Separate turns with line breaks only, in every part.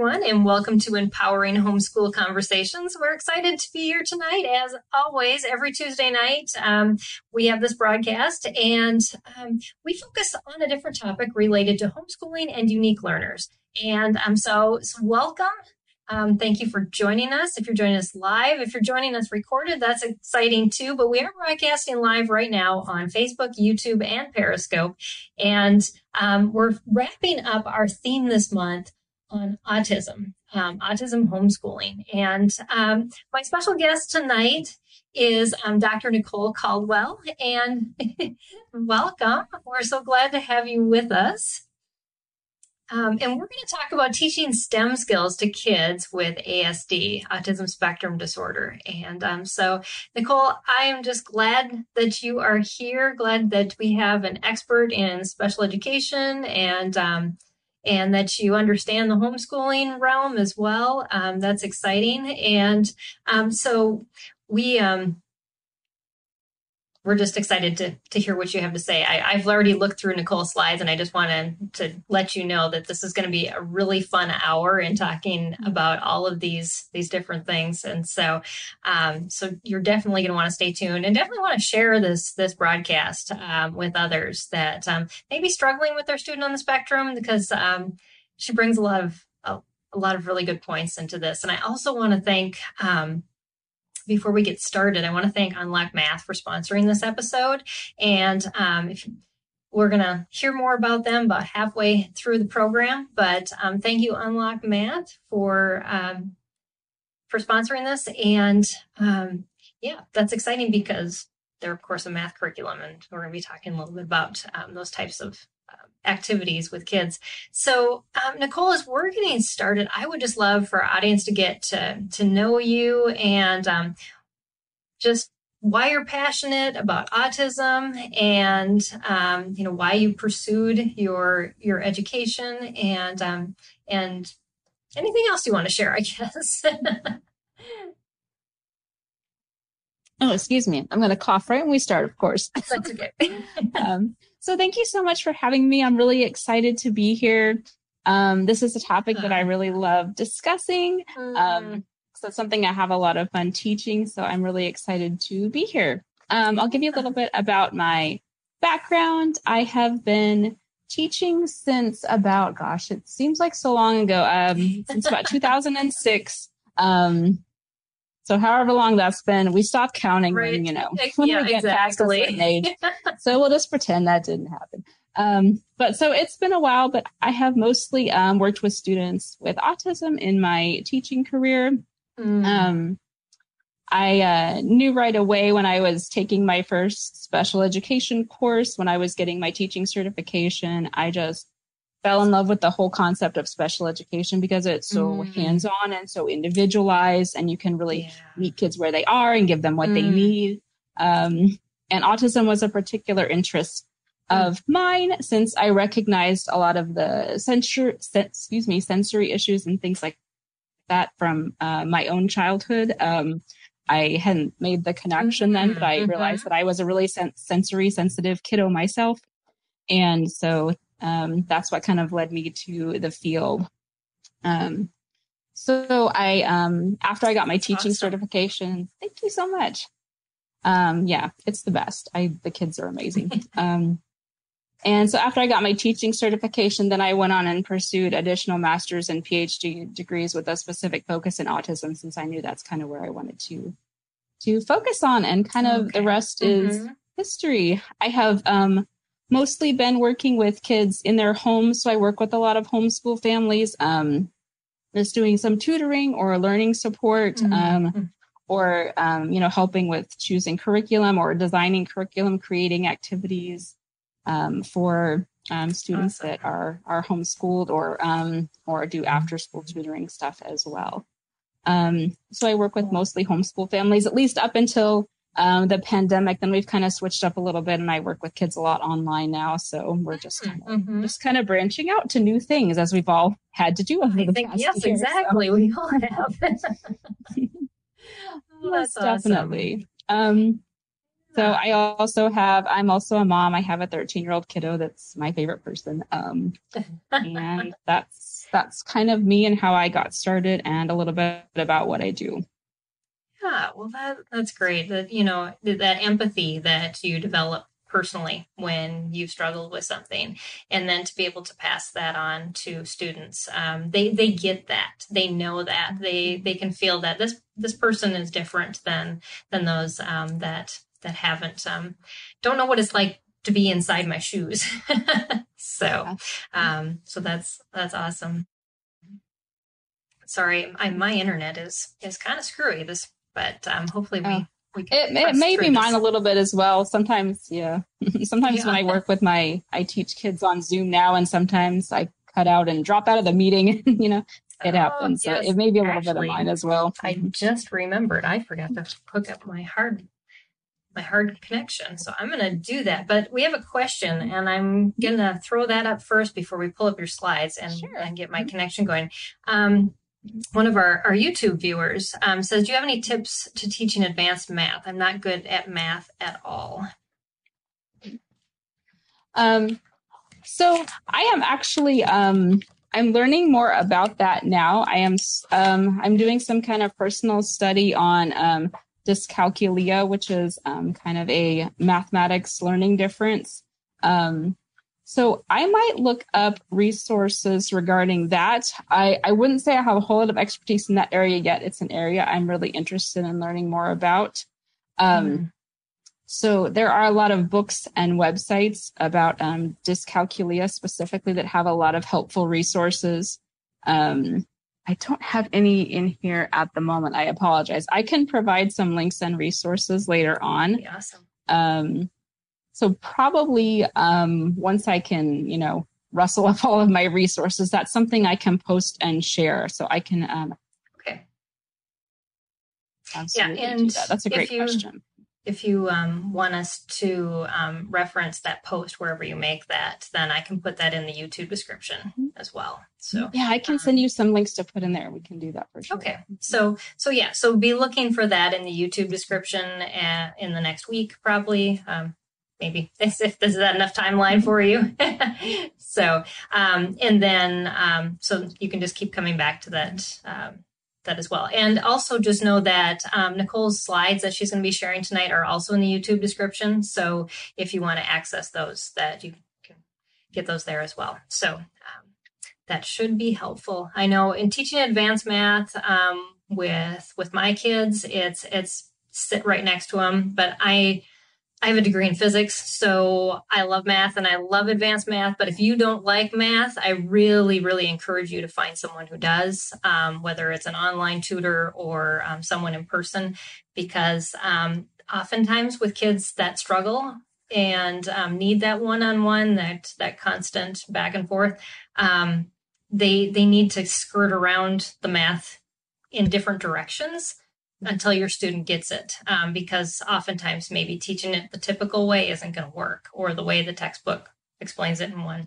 everyone, and welcome to Empowering Homeschool Conversations. We're excited to be here tonight. As always, every Tuesday night, um, we have this broadcast, and um, we focus on a different topic related to homeschooling and unique learners. And um, so, so welcome. Um, thank you for joining us. If you're joining us live, if you're joining us recorded, that's exciting too. But we are broadcasting live right now on Facebook, YouTube, and Periscope. And um, we're wrapping up our theme this month on autism, um, autism homeschooling. And um, my special guest tonight is um, Dr. Nicole Caldwell. And welcome. We're so glad to have you with us. Um, and we're going to talk about teaching STEM skills to kids with ASD, autism spectrum disorder. And um, so, Nicole, I am just glad that you are here. Glad that we have an expert in special education and um, and that you understand the homeschooling realm as well. Um, that's exciting. And um, so we um, we're just excited to to hear what you have to say. I, have already looked through Nicole's slides, and I just wanted to let you know that this is going to be a really fun hour in talking about all of these these different things. And so, um, so you're definitely going to want to stay tuned, and definitely want to share this this broadcast um, with others that um, may be struggling with their student on the spectrum, because um, she brings a lot of a, a, lot of really good points into this. And I also want to thank um, before we get started, I want to thank Unlock Math for sponsoring this episode. And um, if we're going to hear more about them about halfway through the program, but um, thank you, Unlock Math, for um, for sponsoring this. And um, yeah, that's exciting because they're of course a math curriculum, and we're going to be talking a little bit about um, those types of activities with kids. So, um, Nicole, as we're getting started, I would just love for our audience to get to, to know you and um, just why you're passionate about autism and um, you know why you pursued your your education and um, and anything else you want to share, I guess.
oh, excuse me. I'm going to cough right when we start, of course.
That's okay.
so thank you so much for having me. I'm really excited to be here. Um, this is a topic that I really love discussing. Um, mm-hmm. so it's something I have a lot of fun teaching. So I'm really excited to be here. Um, I'll give you a little bit about my background. I have been teaching since about, gosh, it seems like so long ago, um, since about 2006. Um, so however long that's been, we stopped counting right. when, you know, when
yeah,
we get exactly. past a certain age. so we'll just pretend that didn't happen. Um, but so it's been a while, but I have mostly um, worked with students with autism in my teaching career. Mm. Um, I uh, knew right away when I was taking my first special education course, when I was getting my teaching certification, I just fell in love with the whole concept of special education because it's so mm. hands on and so individualized, and you can really yeah. meet kids where they are and give them what mm. they need. Um, and autism was a particular interest mm. of mine since I recognized a lot of the censor, excuse me, sensory issues and things like that from uh, my own childhood. Um, I hadn't made the connection mm-hmm. then, but I mm-hmm. realized that I was a really sen- sensory sensitive kiddo myself. And so um, that's what kind of led me to the field. Um, so I, um, after I got my teaching awesome. certification, thank you so much. Um, yeah, it's the best. I, the kids are amazing. um, and so after I got my teaching certification, then I went on and pursued additional master's and PhD degrees with a specific focus in autism, since I knew that's kind of where I wanted to to focus on. And kind of okay. the rest mm-hmm. is history. I have um, mostly been working with kids in their homes. So I work with a lot of homeschool families, um, just doing some tutoring or learning support, mm-hmm. um, or, um, you know, helping with choosing curriculum or designing curriculum, creating activities, um, for, um, students awesome. that are, are homeschooled or, um, or do after school tutoring stuff as well. so I work with mostly homeschool families, at least up until um, the pandemic, then we've kind of switched up a little bit, and I work with kids a lot online now. So we're just kind of, mm-hmm. just kind of branching out to new things as we've all had to do over I the think, past
yes,
year,
exactly.
So.
We all have.
oh, yes, definitely. Um, So I also have, I'm also a mom. I have a 13 year old kiddo that's my favorite person. Um, and that's, that's kind of me and how I got started and a little bit about what I do.
Yeah, well, that that's great. That you know that empathy that you develop personally when you've struggled with something and then to be able to pass that on to students um, they they get that. They know that. They they can feel that. This this person is different than than those um, that that haven't um, don't know what it's like to be inside my shoes. So um, so that's that's awesome. Sorry I, my internet is is kind of screwy this but um, hopefully we oh.
It, it may be mine a little bit as well. Sometimes, yeah. sometimes yeah. when I work with my, I teach kids on Zoom now, and sometimes I cut out and drop out of the meeting. you know, it oh, happens. Yes. So it may be a little Actually, bit of mine as well.
I just remembered I forgot to hook up my hard my hard connection. So I'm going to do that. But we have a question, and I'm going to throw that up first before we pull up your slides and, sure. and get my mm-hmm. connection going. Um, one of our, our YouTube viewers um, says, Do you have any tips to teaching advanced math? I'm not good at math at all.
Um, so I am actually um, I'm learning more about that now. I am um, I'm doing some kind of personal study on um, dyscalculia, which is um, kind of a mathematics learning difference. Um, so I might look up resources regarding that. I, I wouldn't say I have a whole lot of expertise in that area yet. It's an area I'm really interested in learning more about. Um, mm. So there are a lot of books and websites about um, dyscalculia specifically that have a lot of helpful resources. Um, I don't have any in here at the moment. I apologize. I can provide some links and resources later on.
Awesome.
Um, so probably um, once I can, you know, rustle up all of my resources, that's something I can post and share. So I can. Um,
okay.
Absolutely yeah, and that. that's a great
you,
question.
If you um, want us to um, reference that post wherever you make that, then I can put that in the YouTube description mm-hmm. as well. So
yeah, I can send um, you some links to put in there. We can do that for sure.
Okay. So so yeah, so be looking for that in the YouTube description uh, in the next week, probably. Um, maybe if this is that enough timeline for you. so, um, and then, um, so you can just keep coming back to that, um, that as well. And also just know that um, Nicole's slides that she's going to be sharing tonight are also in the YouTube description. So if you want to access those, that you can get those there as well. So um, that should be helpful. I know in teaching advanced math um, with with my kids, it's it's sit right next to them, but I I have a degree in physics, so I love math and I love advanced math. But if you don't like math, I really, really encourage you to find someone who does, um, whether it's an online tutor or um, someone in person, because um, oftentimes with kids that struggle and um, need that one-on-one, that that constant back and forth, um, they they need to skirt around the math in different directions until your student gets it um, because oftentimes maybe teaching it the typical way isn't going to work or the way the textbook explains it in one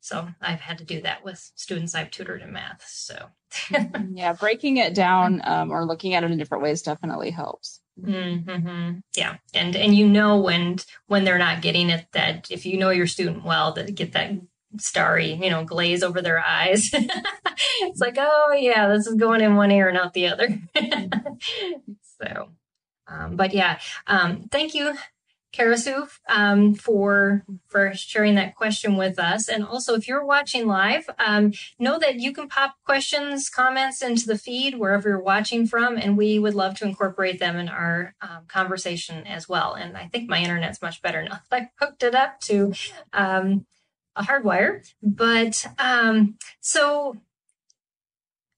so i've had to do that with students i've tutored in math so
mm-hmm. yeah breaking it down um, or looking at it in different ways definitely helps
mm-hmm. yeah and and you know when when they're not getting it that if you know your student well that get that starry, you know, glaze over their eyes. it's like, oh yeah, this is going in one ear, and not the other. so, um, but yeah, um, thank you, Karasu, um, for for sharing that question with us. And also, if you're watching live, um, know that you can pop questions, comments into the feed wherever you're watching from, and we would love to incorporate them in our um, conversation as well. And I think my internet's much better now. I hooked it up to um, a hardwire. But um, so,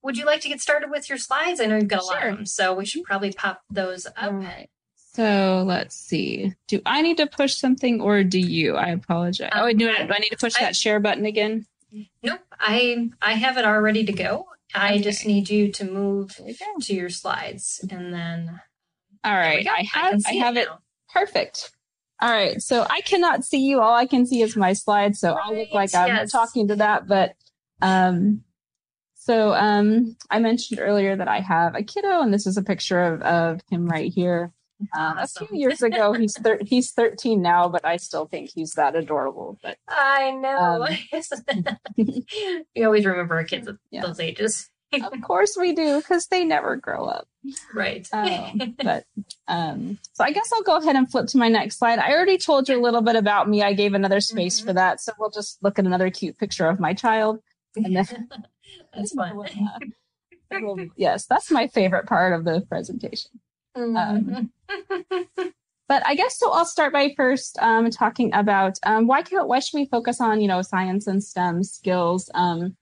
would you like to get started with your slides? I know you've got a sure. lot of them, so we should probably pop those up. All
right. So let's see. Do I need to push something or do you? I apologize. Um, oh, do I, do I need to push I, that share button again?
Nope. I I have it all ready to go. I okay. just need you to move to your slides and then.
All right. I have I, I have it, it perfect. All right. So I cannot see you. All I can see is my slide. So right, I'll look like I'm yes. talking to that. But um, so um, I mentioned earlier that I have a kiddo, and this is a picture of, of him right here. Um, awesome. A few years ago, he's thir- he's 13 now, but I still think he's that adorable. But
I know. Um, we always remember our kids at yeah. those ages.
Of course we do, because they never grow up.
Right.
Um, but um, so I guess I'll go ahead and flip to my next slide. I already told you a little bit about me. I gave another space mm-hmm. for that, so we'll just look at another cute picture of my child. And then
that's fun.
yes, that's my favorite part of the presentation. Mm-hmm. Um, but I guess so. I'll start by first um, talking about um, why can't why should we focus on you know science and STEM skills. Um,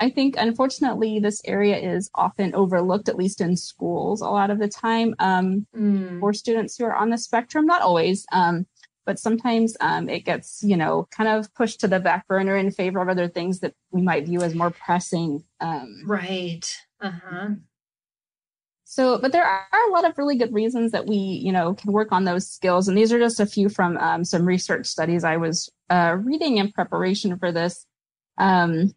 I think unfortunately this area is often overlooked, at least in schools, a lot of the time um, mm. for students who are on the spectrum. Not always, um, but sometimes um, it gets you know kind of pushed to the back burner in favor of other things that we might view as more pressing.
right. Uh huh.
So, but there are a lot of really good reasons that we, you know, can work on those skills. And these are just a few from um, some research studies I was uh, reading in preparation for this. Um,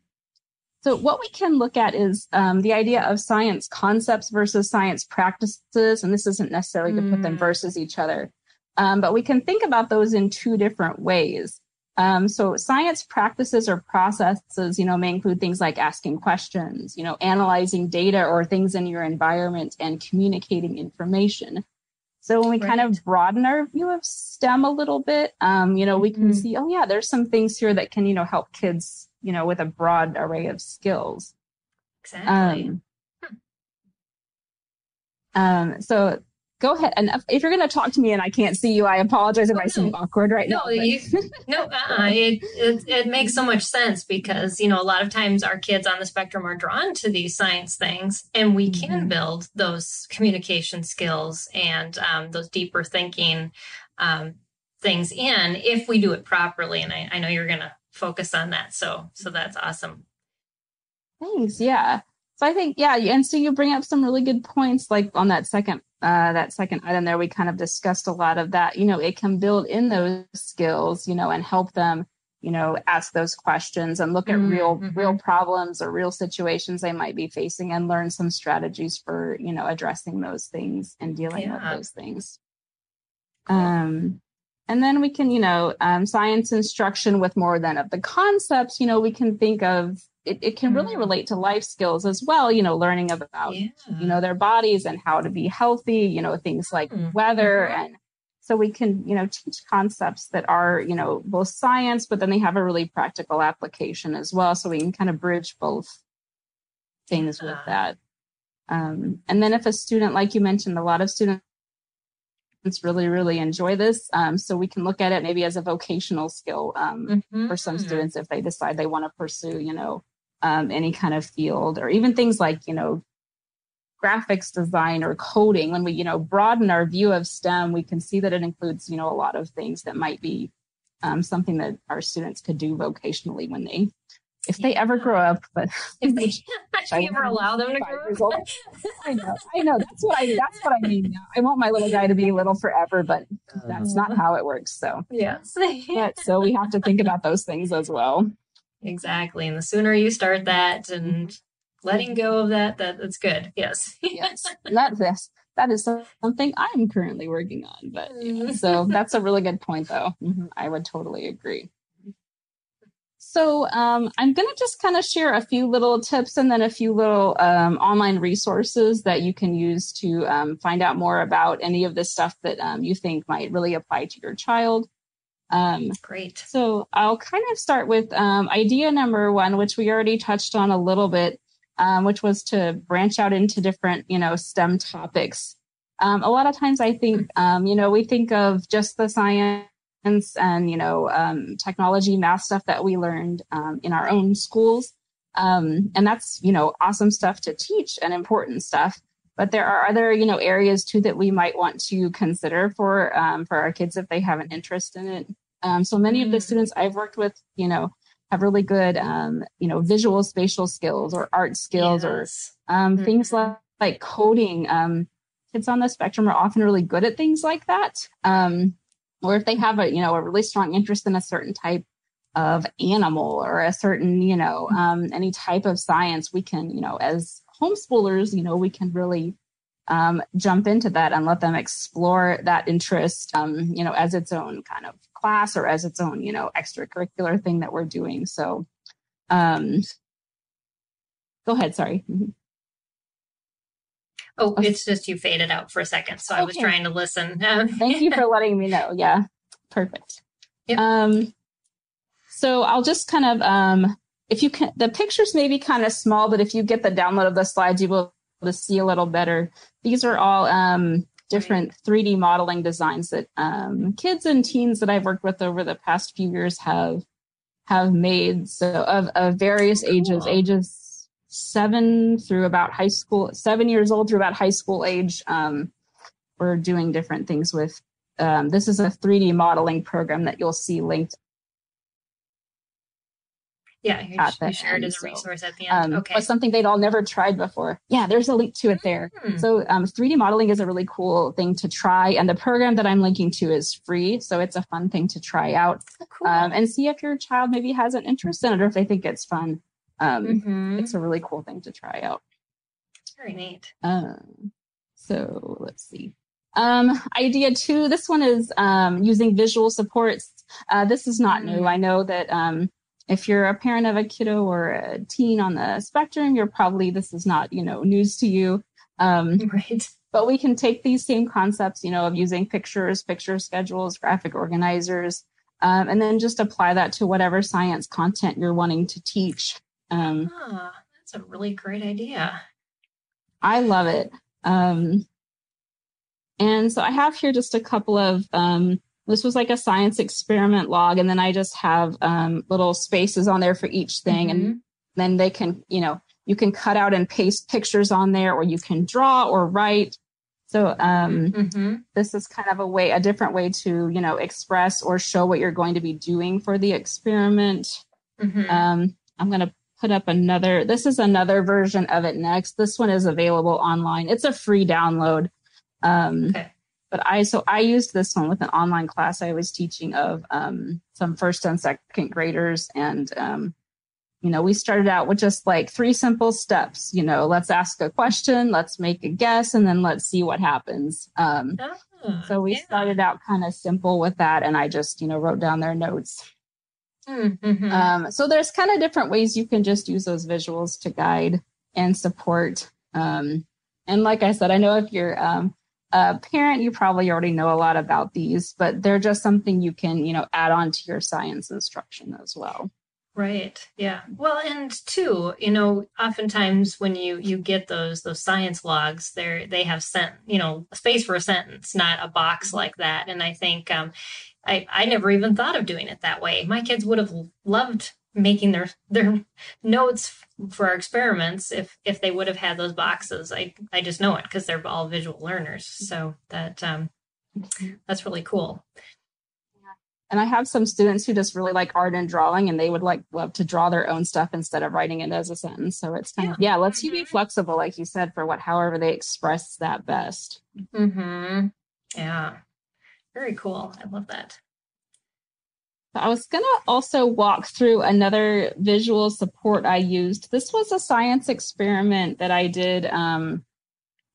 so what we can look at is um, the idea of science concepts versus science practices. And this isn't necessarily to put them mm. versus each other. Um, but we can think about those in two different ways. Um, so science practices or processes, you know, may include things like asking questions, you know, analyzing data or things in your environment and communicating information. So when we right. kind of broaden our view of STEM a little bit, um, you know, we can mm-hmm. see, oh yeah, there's some things here that can, you know, help kids, you know, with a broad array of skills.
Exactly. Um,
um, so go ahead. And if you're going to talk to me and I can't see you, I apologize if oh, I seem awkward right
no,
now.
You, no, uh-uh. it, it, it makes so much sense because, you know, a lot of times our kids on the spectrum are drawn to these science things and we mm-hmm. can build those communication skills and um, those deeper thinking um, things in if we do it properly. And I, I know you're going to focus on that. So, so that's awesome.
Thanks. Yeah. So I think, yeah, and so you bring up some really good points, like on that second uh, that second item there, we kind of discussed a lot of that. You know, it can build in those skills, you know, and help them, you know, ask those questions and look at mm-hmm. real, real problems or real situations they might be facing and learn some strategies for, you know, addressing those things and dealing yeah. with those things. Um, and then we can, you know, um, science instruction with more than of the concepts, you know, we can think of it, it can really mm. relate to life skills as well, you know, learning about, yeah. you know, their bodies and how to be healthy, you know, things like mm-hmm. weather. And so we can, you know, teach concepts that are, you know, both science, but then they have a really practical application as well. So we can kind of bridge both things yeah. with that. Um, and then if a student, like you mentioned, a lot of students really really enjoy this um, so we can look at it maybe as a vocational skill um, mm-hmm. for some students if they decide they want to pursue you know um, any kind of field or even things like, you know, graphics design or coding. When we, you know, broaden our view of STEM, we can see that it includes, you know, a lot of things that might be um, something that our students could do vocationally when they, if they ever grow up, but
if they, I ever allow them to grow up.
I know, I know. That's what I, that's what I mean now. I want my little guy to be little forever, but that's not how it works. So,
yes.
but, so we have to think about those things as well.
Exactly. And the sooner you start that and letting go of that, that that's good. Yes.
yes. That this that is something I'm currently working on. But yeah. Mm-hmm. so that's a really good point though. Mm-hmm. I would totally agree. So um, I'm going to just kind of share a few little tips and then a few little um, online resources that you can use to um, find out more about any of this stuff that um, you think might really apply to your child.
Um, Great.
So I'll kind of start with um, idea number one, which we already touched on a little bit, um, which was to branch out into different, you know, STEM topics. Um, a lot of times I think, um, you know, we think of just the science and, you know, um, technology, math stuff that we learned in our own schools. and that's, you know, awesome stuff to teach and important stuff but there are other you know areas too that we might want to consider for um, for our kids if they have an interest in it um, so many of the mm. students i've worked with you know have really good um, you know visual spatial skills or art skills yes. or um, mm-hmm. things like, like coding um, kids on the spectrum are often really good at things like that um, or if they have a you know a really strong interest in a certain type of animal or a certain you know mm. any type of science we can you know as homeschoolers, you know, we can really um, jump into that and let them explore that interest, um, you know, as its own kind of class or as its own, you know, extracurricular thing that we're doing. So, um, go ahead. Sorry.
Oh, it's just you faded out for a second. So okay. I was trying to listen.
Thank you for letting me know. Yeah. Perfect. Yep. Um, so I'll just kind of, um, if you can, the pictures may be kind of small, but if you get the download of the slides, you will to see a little better. These are all um, different 3D modeling designs that um, kids and teens that I've worked with over the past few years have have made. So of, of various cool. ages, ages seven through about high school, seven years old through about high school age. Um, we're doing different things with. Um, this is a 3D modeling program that you'll see linked
yeah, you, at you shared as a resource at the end. Um, okay.
But something they'd all never tried before. Yeah, there's a link to it there. Mm. So um, 3D modeling is a really cool thing to try. And the program that I'm linking to is free. So it's a fun thing to try out oh, cool. um, and see if your child maybe has an interest in it or if they think it's fun. Um, mm-hmm. It's a really cool thing to try out.
Very neat.
Um, so let's see. Um, idea two, this one is um, using visual supports. Uh, this is not mm. new. I know that um, if you're a parent of a kiddo or a teen on the spectrum, you're probably, this is not, you know, news to you. Um,
right.
But we can take these same concepts, you know, of using pictures, picture schedules, graphic organizers, um, and then just apply that to whatever science content you're wanting to teach. Um,
ah, that's a really great idea.
I love it. Um, and so I have here just a couple of um, this was like a science experiment log and then i just have um, little spaces on there for each thing mm-hmm. and then they can you know you can cut out and paste pictures on there or you can draw or write so um, mm-hmm. this is kind of a way a different way to you know express or show what you're going to be doing for the experiment mm-hmm. um, i'm going to put up another this is another version of it next this one is available online it's a free download um, okay but I so I used this one with an online class I was teaching of um, some first and second graders, and um, you know we started out with just like three simple steps. You know, let's ask a question, let's make a guess, and then let's see what happens. Um, oh, so we yeah. started out kind of simple with that, and I just you know wrote down their notes. Mm-hmm. Um, so there's kind of different ways you can just use those visuals to guide and support. Um, and like I said, I know if you're um, a parent, you probably already know a lot about these, but they're just something you can, you know, add on to your science instruction as well.
Right. Yeah. Well, and two, you know, oftentimes when you you get those those science logs, they're they have sent, you know, space for a sentence, not a box like that. And I think um, I I never even thought of doing it that way. My kids would have loved making their their notes for our experiments if if they would have had those boxes. I i just know it because they're all visual learners. So that um that's really cool.
And i have some students who just really like art and drawing and they would like love to draw their own stuff instead of writing it as a sentence. So it's kind yeah. of yeah let's you be mm-hmm. flexible like you said for what however they express that best.
Mm-hmm. Yeah very cool i love that
I was going to also walk through another visual support I used. This was a science experiment that I did um,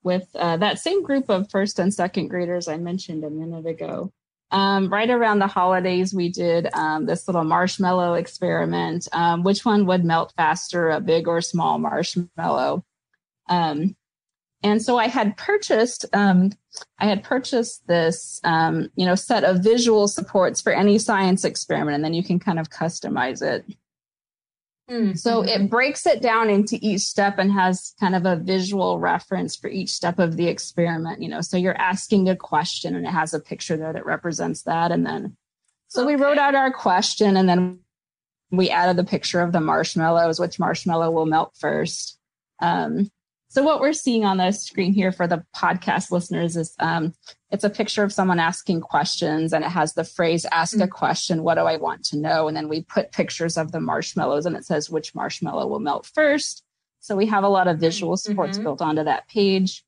with uh, that same group of first and second graders I mentioned a minute ago. Um, right around the holidays, we did um, this little marshmallow experiment. Um, which one would melt faster, a big or small marshmallow? And so I had purchased, um, I had purchased this, um, you know, set of visual supports for any science experiment, and then you can kind of customize it. Mm-hmm. So it breaks it down into each step and has kind of a visual reference for each step of the experiment. You know, so you're asking a question and it has a picture there that represents that, and then so okay. we wrote out our question, and then we added the picture of the marshmallows, which marshmallow will melt first. Um, so what we're seeing on the screen here for the podcast listeners is um, it's a picture of someone asking questions and it has the phrase ask mm-hmm. a question, what do I want to know? And then we put pictures of the marshmallows and it says which marshmallow will melt first. So we have a lot of visual supports mm-hmm. built onto that page.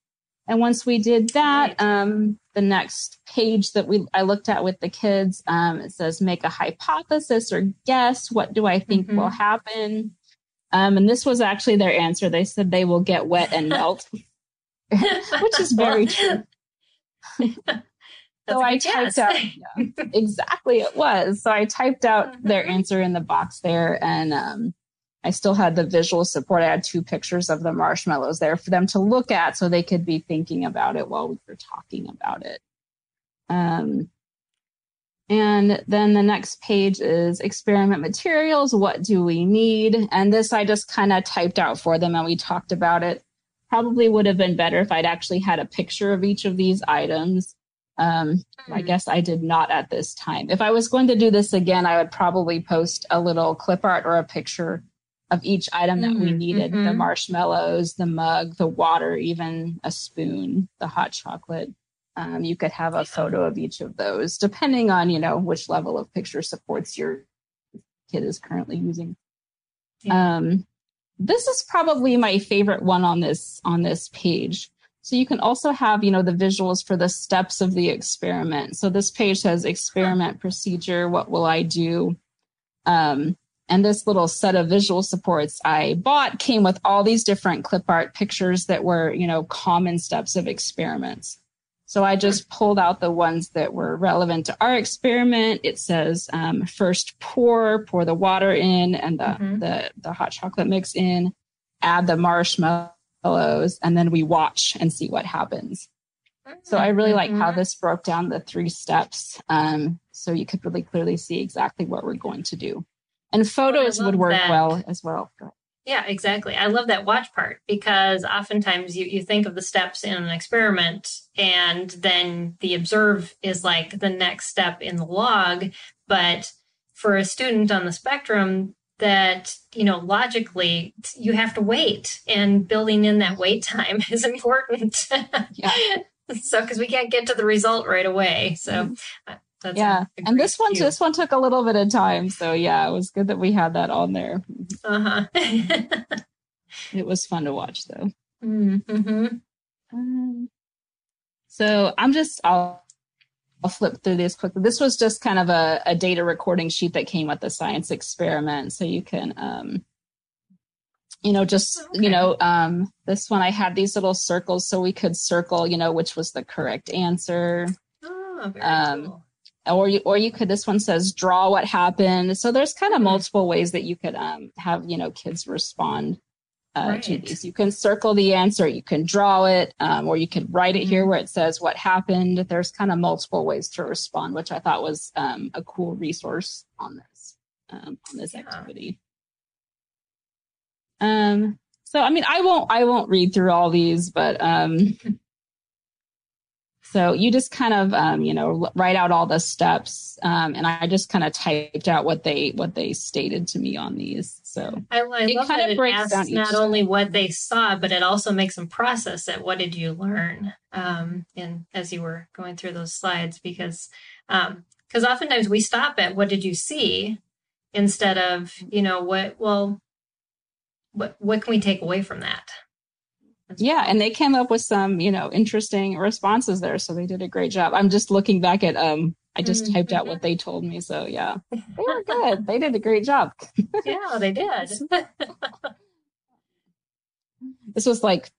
And once we did that, um, the next page that we I looked at with the kids, um, it says make a hypothesis or guess. What do I think mm-hmm. will happen? Um, and this was actually their answer. They said they will get wet and melt. which is very true. so I typed out yeah, exactly it was. So I typed out mm-hmm. their answer in the box there, and um, I still had the visual support. I had two pictures of the marshmallows there for them to look at, so they could be thinking about it while we were talking about it. Um, and then the next page is experiment materials. What do we need? And this I just kind of typed out for them and we talked about it. Probably would have been better if I'd actually had a picture of each of these items. Um, I hmm. guess I did not at this time. If I was going to do this again, I would probably post a little clip art or a picture of each item that mm-hmm. we needed mm-hmm. the marshmallows, the mug, the water, even a spoon, the hot chocolate. Um, you could have a photo of each of those, depending on you know which level of picture supports your kid is currently using. Yeah. Um, this is probably my favorite one on this on this page. So you can also have you know the visuals for the steps of the experiment. So this page says experiment procedure. What will I do? Um, and this little set of visual supports I bought came with all these different clip art pictures that were, you know, common steps of experiments. So I just pulled out the ones that were relevant to our experiment. It says um, first pour, pour the water in and the, mm-hmm. the, the hot chocolate mix in, add the marshmallows, and then we watch and see what happens. So I really like how mm-hmm. this broke down the three steps. Um, so you could really clearly see exactly what we're going to do. And photos would work that. well as well.
Yeah, exactly. I love that watch part because oftentimes you, you think of the steps in an experiment and then the observe is like the next step in the log. But for a student on the spectrum, that you know logically you have to wait and building in that wait time is important yeah so because we can't get to the result right away so mm-hmm.
That's yeah, and this one, this one took a little bit of time. So yeah, it was good that we had that on there. Uh huh. it was fun to watch though. Mm-hmm. Um, so I'm just I'll I'll flip through these quickly. This was just kind of a, a data recording sheet that came with the science experiment, so you can um, you know just okay. you know um, this one I had these little circles so we could circle you know which was the correct answer. Oh, very um, cool or you or you could this one says draw what happened so there's kind of mm-hmm. multiple ways that you could um, have you know kids respond uh, right. to these you can circle the answer you can draw it um, or you could write it mm-hmm. here where it says what happened there's kind of multiple ways to respond which i thought was um, a cool resource on this um, on this yeah. activity um so i mean i won't i won't read through all these but um So you just kind of, um, you know, write out all the steps, um, and I just kind of typed out what they what they stated to me on these. So
I, I it kind of breaks asks not only what they saw, but it also makes them process it. What did you learn? Um, and as you were going through those slides, because because um, oftentimes we stop at what did you see instead of you know what well what what can we take away from that
yeah, and they came up with some, you know, interesting responses there. So they did a great job. I'm just looking back at um I just mm-hmm. typed out what they told me. So yeah. They were good. they did a great job.
yeah, they did.
this was like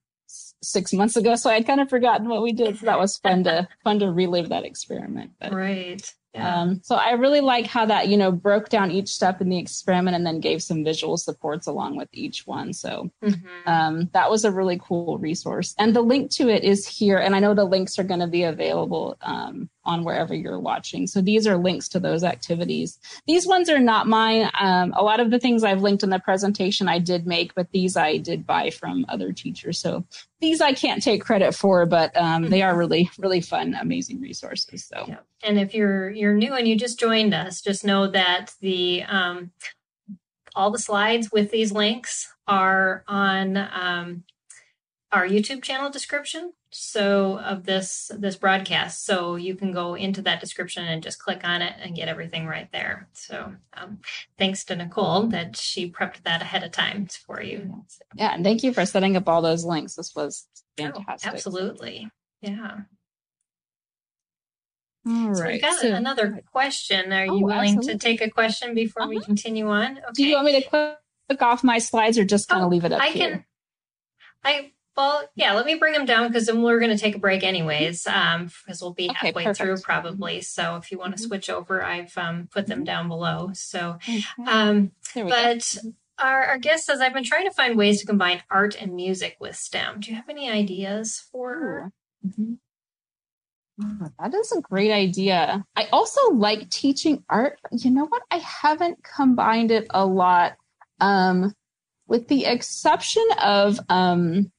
six months ago, so I'd kind of forgotten what we did. So that was fun to fun to relive that experiment.
But, right.
Yeah. Um, so I really like how that, you know, broke down each step in the experiment and then gave some visual supports along with each one. So mm-hmm. um, that was a really cool resource. And the link to it is here. And I know the links are going to be available um, on wherever you're watching. So these are links to those activities. These ones are not mine. Um, a lot of the things I've linked in the presentation I did make, but these I did buy from other teachers. So these I can't take credit for, but um, they are really, really fun, amazing resources. So, yeah.
and if you're you're new and you just joined us, just know that the um, all the slides with these links are on um, our YouTube channel description so of this this broadcast so you can go into that description and just click on it and get everything right there so um, thanks to nicole that she prepped that ahead of time for you
so. yeah and thank you for setting up all those links this was fantastic
oh, absolutely yeah all right. So we got so, another question. Are oh, you willing absolutely. to take a question before uh-huh. we continue on? Okay.
Do you want me to click off my slides or just kind of oh, leave it up
I
here?
can. I Well, yeah, let me bring them down because then we're going to take a break anyways, um, because we'll be
Okay,
halfway
perfect.
through probably. So if you want to
Mhm.
switch over, I've um, put them
Mhm.
down below. So, um,
we go.
but our, our guest says, I've been trying to find ways to combine art and music with STEM. Do you have any ideas for.
Oh, that is a great idea. I also like teaching art. You know what? I haven't combined it a lot. Um, with the exception of um,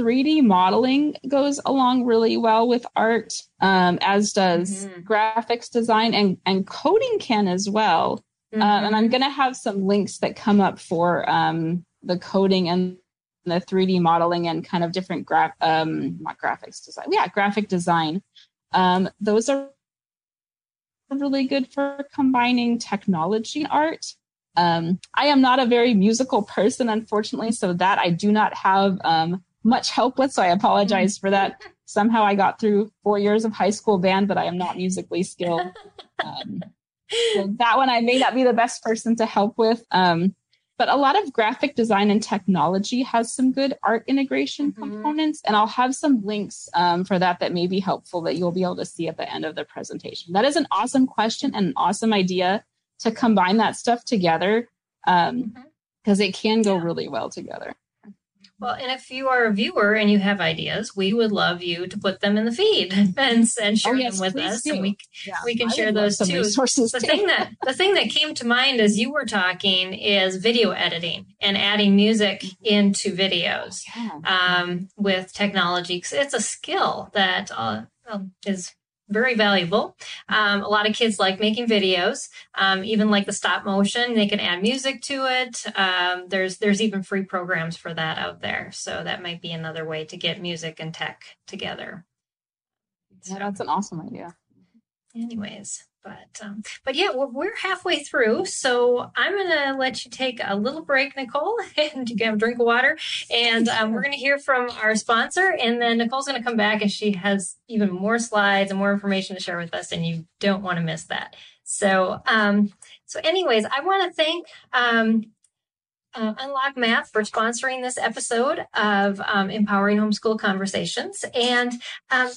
3D modeling goes along really well with art, um, as does
Mhm.
graphics design and, and coding can as well. Um, and I'm going to have some links that come up for um, the coding and the 3D modeling and kind of different graph, um, not graphics design, yeah, graphic design. Um, those are really good for combining technology and art. Um, I am not a very musical person, unfortunately, so that I do not have um, much help with. So I apologize for that. Somehow I got through four years of high school band, but I am not musically skilled. Um, so that one I may not be the best person to help with. Um, but a lot of graphic design and technology has some good art integration
Mhm.
components, and I'll have some links um, for that that may be helpful that you'll be able to see at the end of the presentation. That is an awesome question and an awesome idea to combine that stuff together because
Mhm.
it can go
Yeah.
really well together.
Well, and if you are a viewer and you have ideas, we would love you to put them in the feed and, and share
Oh, yes,
them with us.
do.
And we
Yeah,
We can
I
share those too.
Resources
the
too.
thing that the thing that came to mind as you were talking is video editing and adding music into videos
Yeah.
um, with technology 'cause it's a skill that uh, is very valuable. Um, a lot of kids like making videos, um, even like the stop motion. They can add music to it. Um, there's there's even free programs for that out there, so that might be another way to get music and tech together.
Yeah, that's an awesome idea.
Anyways but um, but yeah we're, we're halfway through so i'm gonna let you take a little break nicole and you can a drink of water and um, we're gonna hear from our sponsor and then nicole's gonna come back and she has even more slides and more information to share with us and you don't want to miss that so um so anyways i want to thank um uh, Unlock Math for sponsoring this episode of um, Empowering Homeschool Conversations. And um,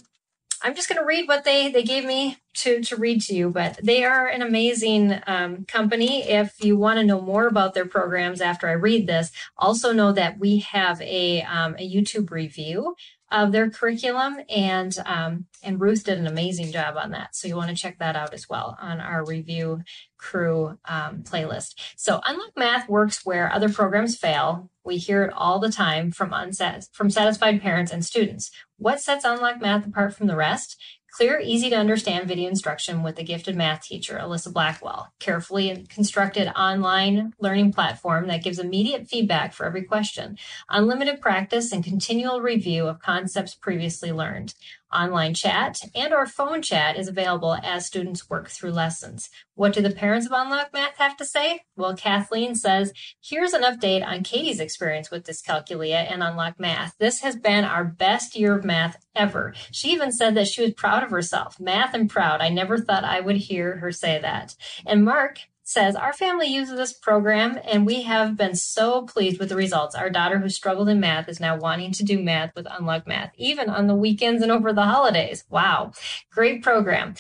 I'm just going to read what they they gave me to to read to you. But they are an amazing um, company. If you want to know more about their programs after I read this, also know that we have a um, a YouTube review of their curriculum, and um, and Ruth did an amazing job on that. So you want to check that out as well on our review crew um, playlist. So Unlock Math works where other programs fail. We hear it all the time from unsatis- from satisfied parents and students. What sets Unlock Math apart from the rest? Clear, easy to understand video instruction with a gifted math teacher, Alesia Blackwell. Carefully constructed online learning platform that gives immediate feedback for every question. Unlimited practice and continual review of concepts previously learned. Online chat and or phone chat is available as students work through lessons. What do the parents of Unlock Math have to say? Well, Kathleen says, here's an update on Katie's experience with Dyscalculia and Unlock Math. This has been our best year of math ever. She even said that she was proud of herself. Math and proud. I never thought I would hear her say that. And Mark says our family uses this program and we have been so pleased with the results. Our daughter who struggled in math is now wanting to do math with Unlock Math, even on the weekends and over the holidays. Wow. Great program.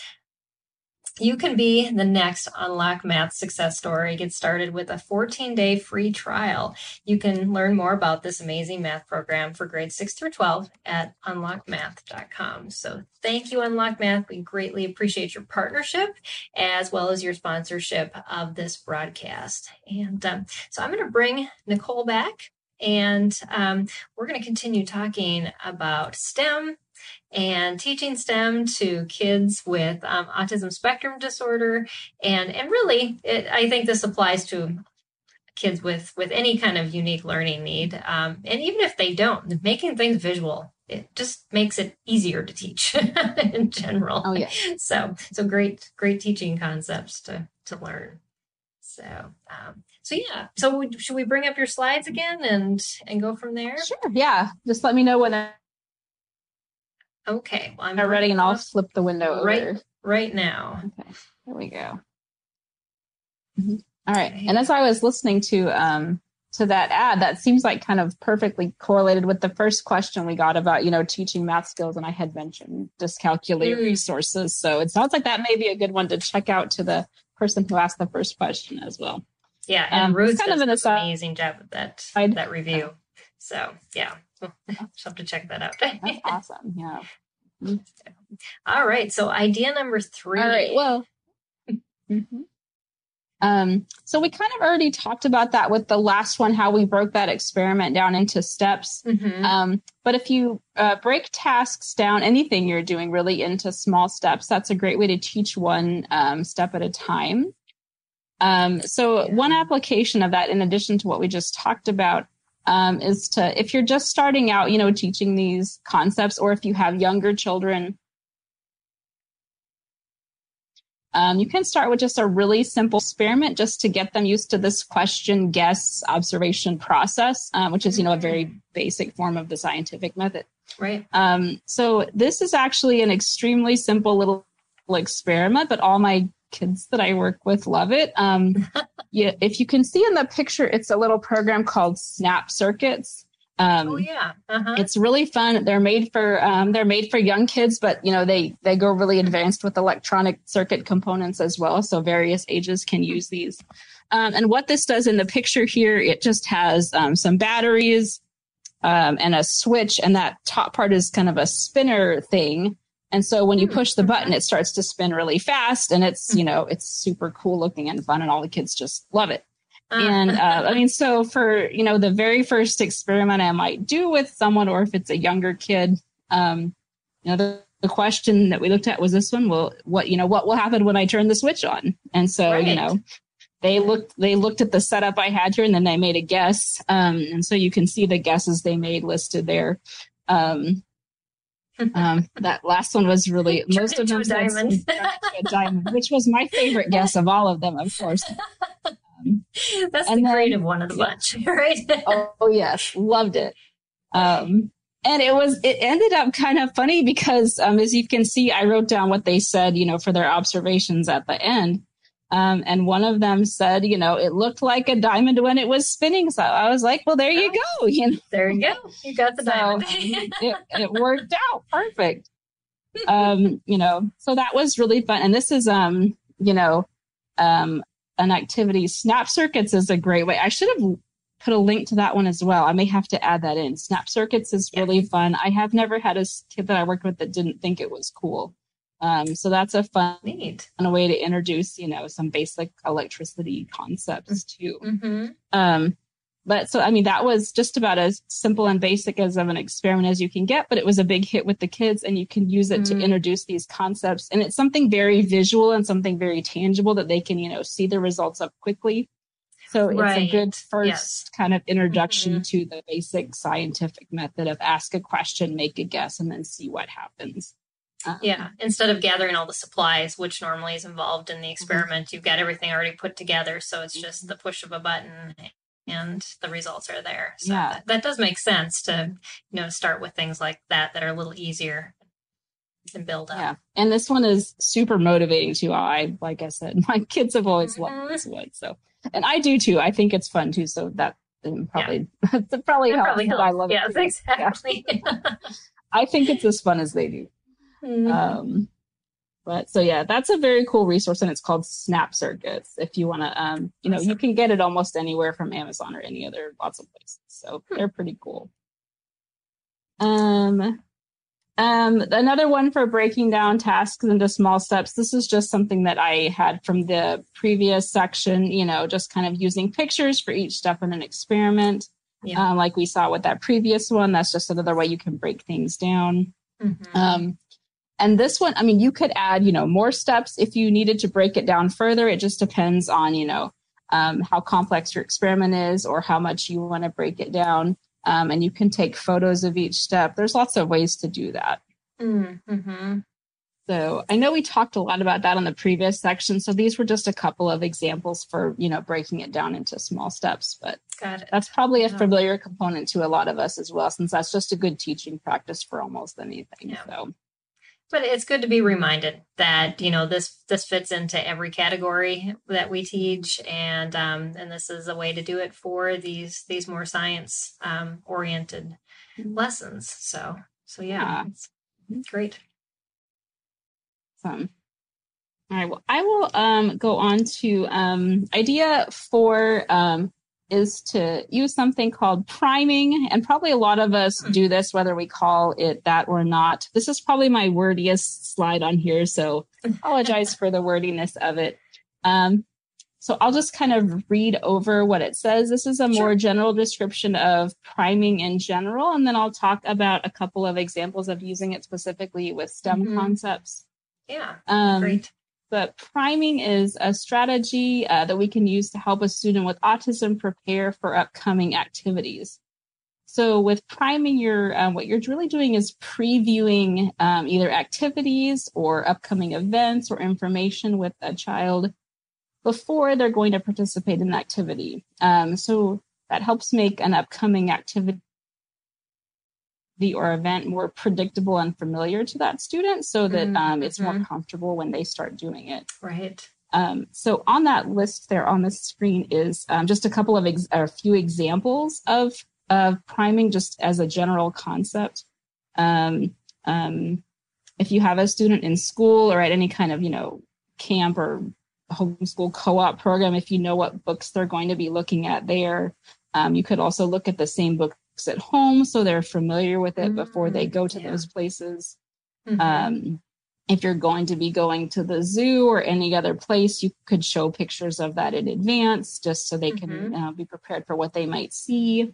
You can be the next Unlock Math success story. Get started with a 14 day free trial. You can learn more about this amazing math program for grades 6 through 12 at unlockmath.com. So thank you, Unlock Math. We greatly appreciate your partnership as well as your sponsorship of this broadcast. And um, so I'm going to bring Nicole back and um, we're going to continue talking about STEM and teaching STEM to kids with um, autism spectrum disorder, and and really, it, I think this applies to kids with with any kind of unique learning need, um, and even if they don't, making things visual it just makes it easier to teach in general.
Oh yeah.
So so great great teaching concepts to to learn. So um, so yeah. So we, should we bring up your slides again and and go from there?
Sure. Yeah. Just let me know when
Okay. Well, I'm
ready, and I'll flip the window
Right.
over.
right now.
Okay, there we go. Mhm. All right. And as I was listening to um, to that ad, that seems like kind of perfectly correlated with the first question we got about, you know, teaching math skills. And I had mentioned dyscalculia mm. resources. So it sounds like that may be a good one to check out to the person who asked the first question as well.
Yeah. And um, Ruth kind does of an amazing job with that, that review. So yeah, just have to check that out.
That's awesome. Yeah.
All right. So idea number three.
All right. Well, mm-hmm. Um, so we kind of already talked about that with the last one, how we broke that experiment down into steps. Mm-hmm. Um, but if you uh, break tasks down, anything you're doing really into small steps, that's a great way to teach one um, step at a time. Um, so yeah. one application of that, in addition to what we just talked about, um, is to if you're just starting out, you know, teaching these concepts, or if you have younger children Um, you can start with just a really simple experiment just to get them used to this question, guess, observation process, um, which is, you know, a very mm. basic form of the scientific method.
Right.
Um, so this is actually an extremely simple little experiment, but all my kids that I work with love it. Um, yeah, if you can see in the picture, it's a little program called Snap Circuits.
Um, oh yeah,
uh-huh. it's really fun. They're made for um, they're made for young kids, but you know they they go really advanced with electronic circuit components as well. So various ages can use these. Um, and what this does in the picture here, it just has um, some batteries um, and a switch, and that top part is kind of a spinner thing. And so when you hmm. push the button, it starts to spin really fast, and it's you know it's super cool looking and fun, and all the kids just love it and uh, I mean, so for you know the very first experiment I might do with someone, or if it's a younger kid, um, you know, the, the, question that we looked at was this one: Well, what you know, what will happen when I turn the switch on? And so right. you know, they looked they looked at the setup I had here, and then they made a guess. Um, and so you can see the guesses they made listed there. Um, um, that last one was really
most of them a diamond.
a diamond, which was my favorite guess of all of them, of course.
That's the then, creative one of the bunch, right?
oh, oh, yes, loved it. Um, and it was it ended up kind of funny because um, as you can see, I wrote down what they said, you know, for their observations at the end. Um, and one of them said, you know, it looked like a diamond when it was spinning. So I was like, well, there you go. You know?
There you go. You got the so diamond.
it, it worked out perfect. Um, you know, so that was really fun. And this is, um, you know, um, an activity. Snap Circuits is a great way. I should have put a link to that one as well. I may have to add that in. Snap Circuits is really fun. I have never had a kid that I worked with that didn't think it was cool. Um, so that's a fun
Neat.
And a way to introduce, you know, some basic electricity concepts too. Mm-hmm. Um, but so, I mean, that was just about as simple and basic as of an experiment as you can get, but it was a big hit with the kids and you can use it mm-hmm. to introduce these concepts. And it's something very visual and something very tangible that they can, you know, see the results of quickly. So it's right. a good first yes. kind of introduction mm-hmm. to the basic scientific method of ask a question, make a guess, and then see what happens.
Um, yeah, instead of gathering all the supplies, which normally is involved in the mm-hmm. experiment, mm-hmm. you've got everything already put together. So it's just the push of a button and the results are there. So yeah. that, that does make sense to, you know, start with things like that that are a little easier and build up. Yeah.
And this one is super motivating too. I, like I said, my kids have always mm-hmm. loved this one. So, and I do too. I think it's fun too. So that probably, yeah. probably helps. Probably helps. I love
yes, it. Yes, exactly.
Yeah. I think it's as fun as they do. Mm-hmm. Um, but so yeah, that's a very cool resource and it's called Snap Circuits. If you want to, um, you know, awesome. you can get it almost anywhere from Amazon or any other lots of places. So hmm. they're pretty cool. Um, um, another one for breaking down tasks into small steps. This is just something that I had from the previous section, you know, just kind of using pictures for each step in an experiment. Yeah. Um, like we saw with that previous one, that's just another way you can break things down. Mm-hmm. Um, and this one, I mean, you could add, you know, more steps if you needed to break it down further. It just depends on, you know, um, how complex your experiment is or how much you want to break it down. Um, and you can take photos of each step. There's lots of ways to do that. Mm-hmm. So I know we talked a lot about that on the previous section. So these were just a couple of examples for, you know, breaking it down into small steps. But that's probably a familiar component to a lot of us as well, since that's just a good teaching practice for almost anything. Yeah. So
but it's good to be reminded that you know this this fits into every category that we teach. And um, and this is a way to do it for these these more science um, oriented mm-hmm. lessons. So so yeah, yeah. great.
Awesome. All right. Well i will um, go on to um, idea for um, is to use something called priming. And probably a lot of us hmm. do this, whether we call it that or not. This is probably my wordiest slide on here. So apologize for the wordiness of it. Um, so I'll just kind of read over what it says. This is a more sure. general description of priming in general. And then I'll talk about a couple of examples of using it specifically with STEM mm-hmm. concepts.
Yeah. Um, great
but priming is a strategy uh, that we can use to help a student with autism prepare for upcoming activities. So with priming, you're um, what you're really doing is previewing um, either activities or upcoming events or information with a child before they're going to participate in the activity. Um, so that helps make an upcoming activity or event more predictable and familiar to that student so that mm-hmm. um, it's more mm-hmm. comfortable when they start doing it.
Right.
Um, so on that list there on the screen is um, just a couple of ex- a few examples of of priming just as a general concept. Um, um, if you have a student in school or at any kind of you know camp or homeschool co-op program, if you know what books they're going to be looking at there, um, you could also look at the same book at home so they're familiar with it mm-hmm. before they go to yeah. those places. Mm-hmm. Um, if you're going to be going to the zoo or any other place, you could show pictures of that in advance just so they can mm-hmm. uh, be prepared for what they might see.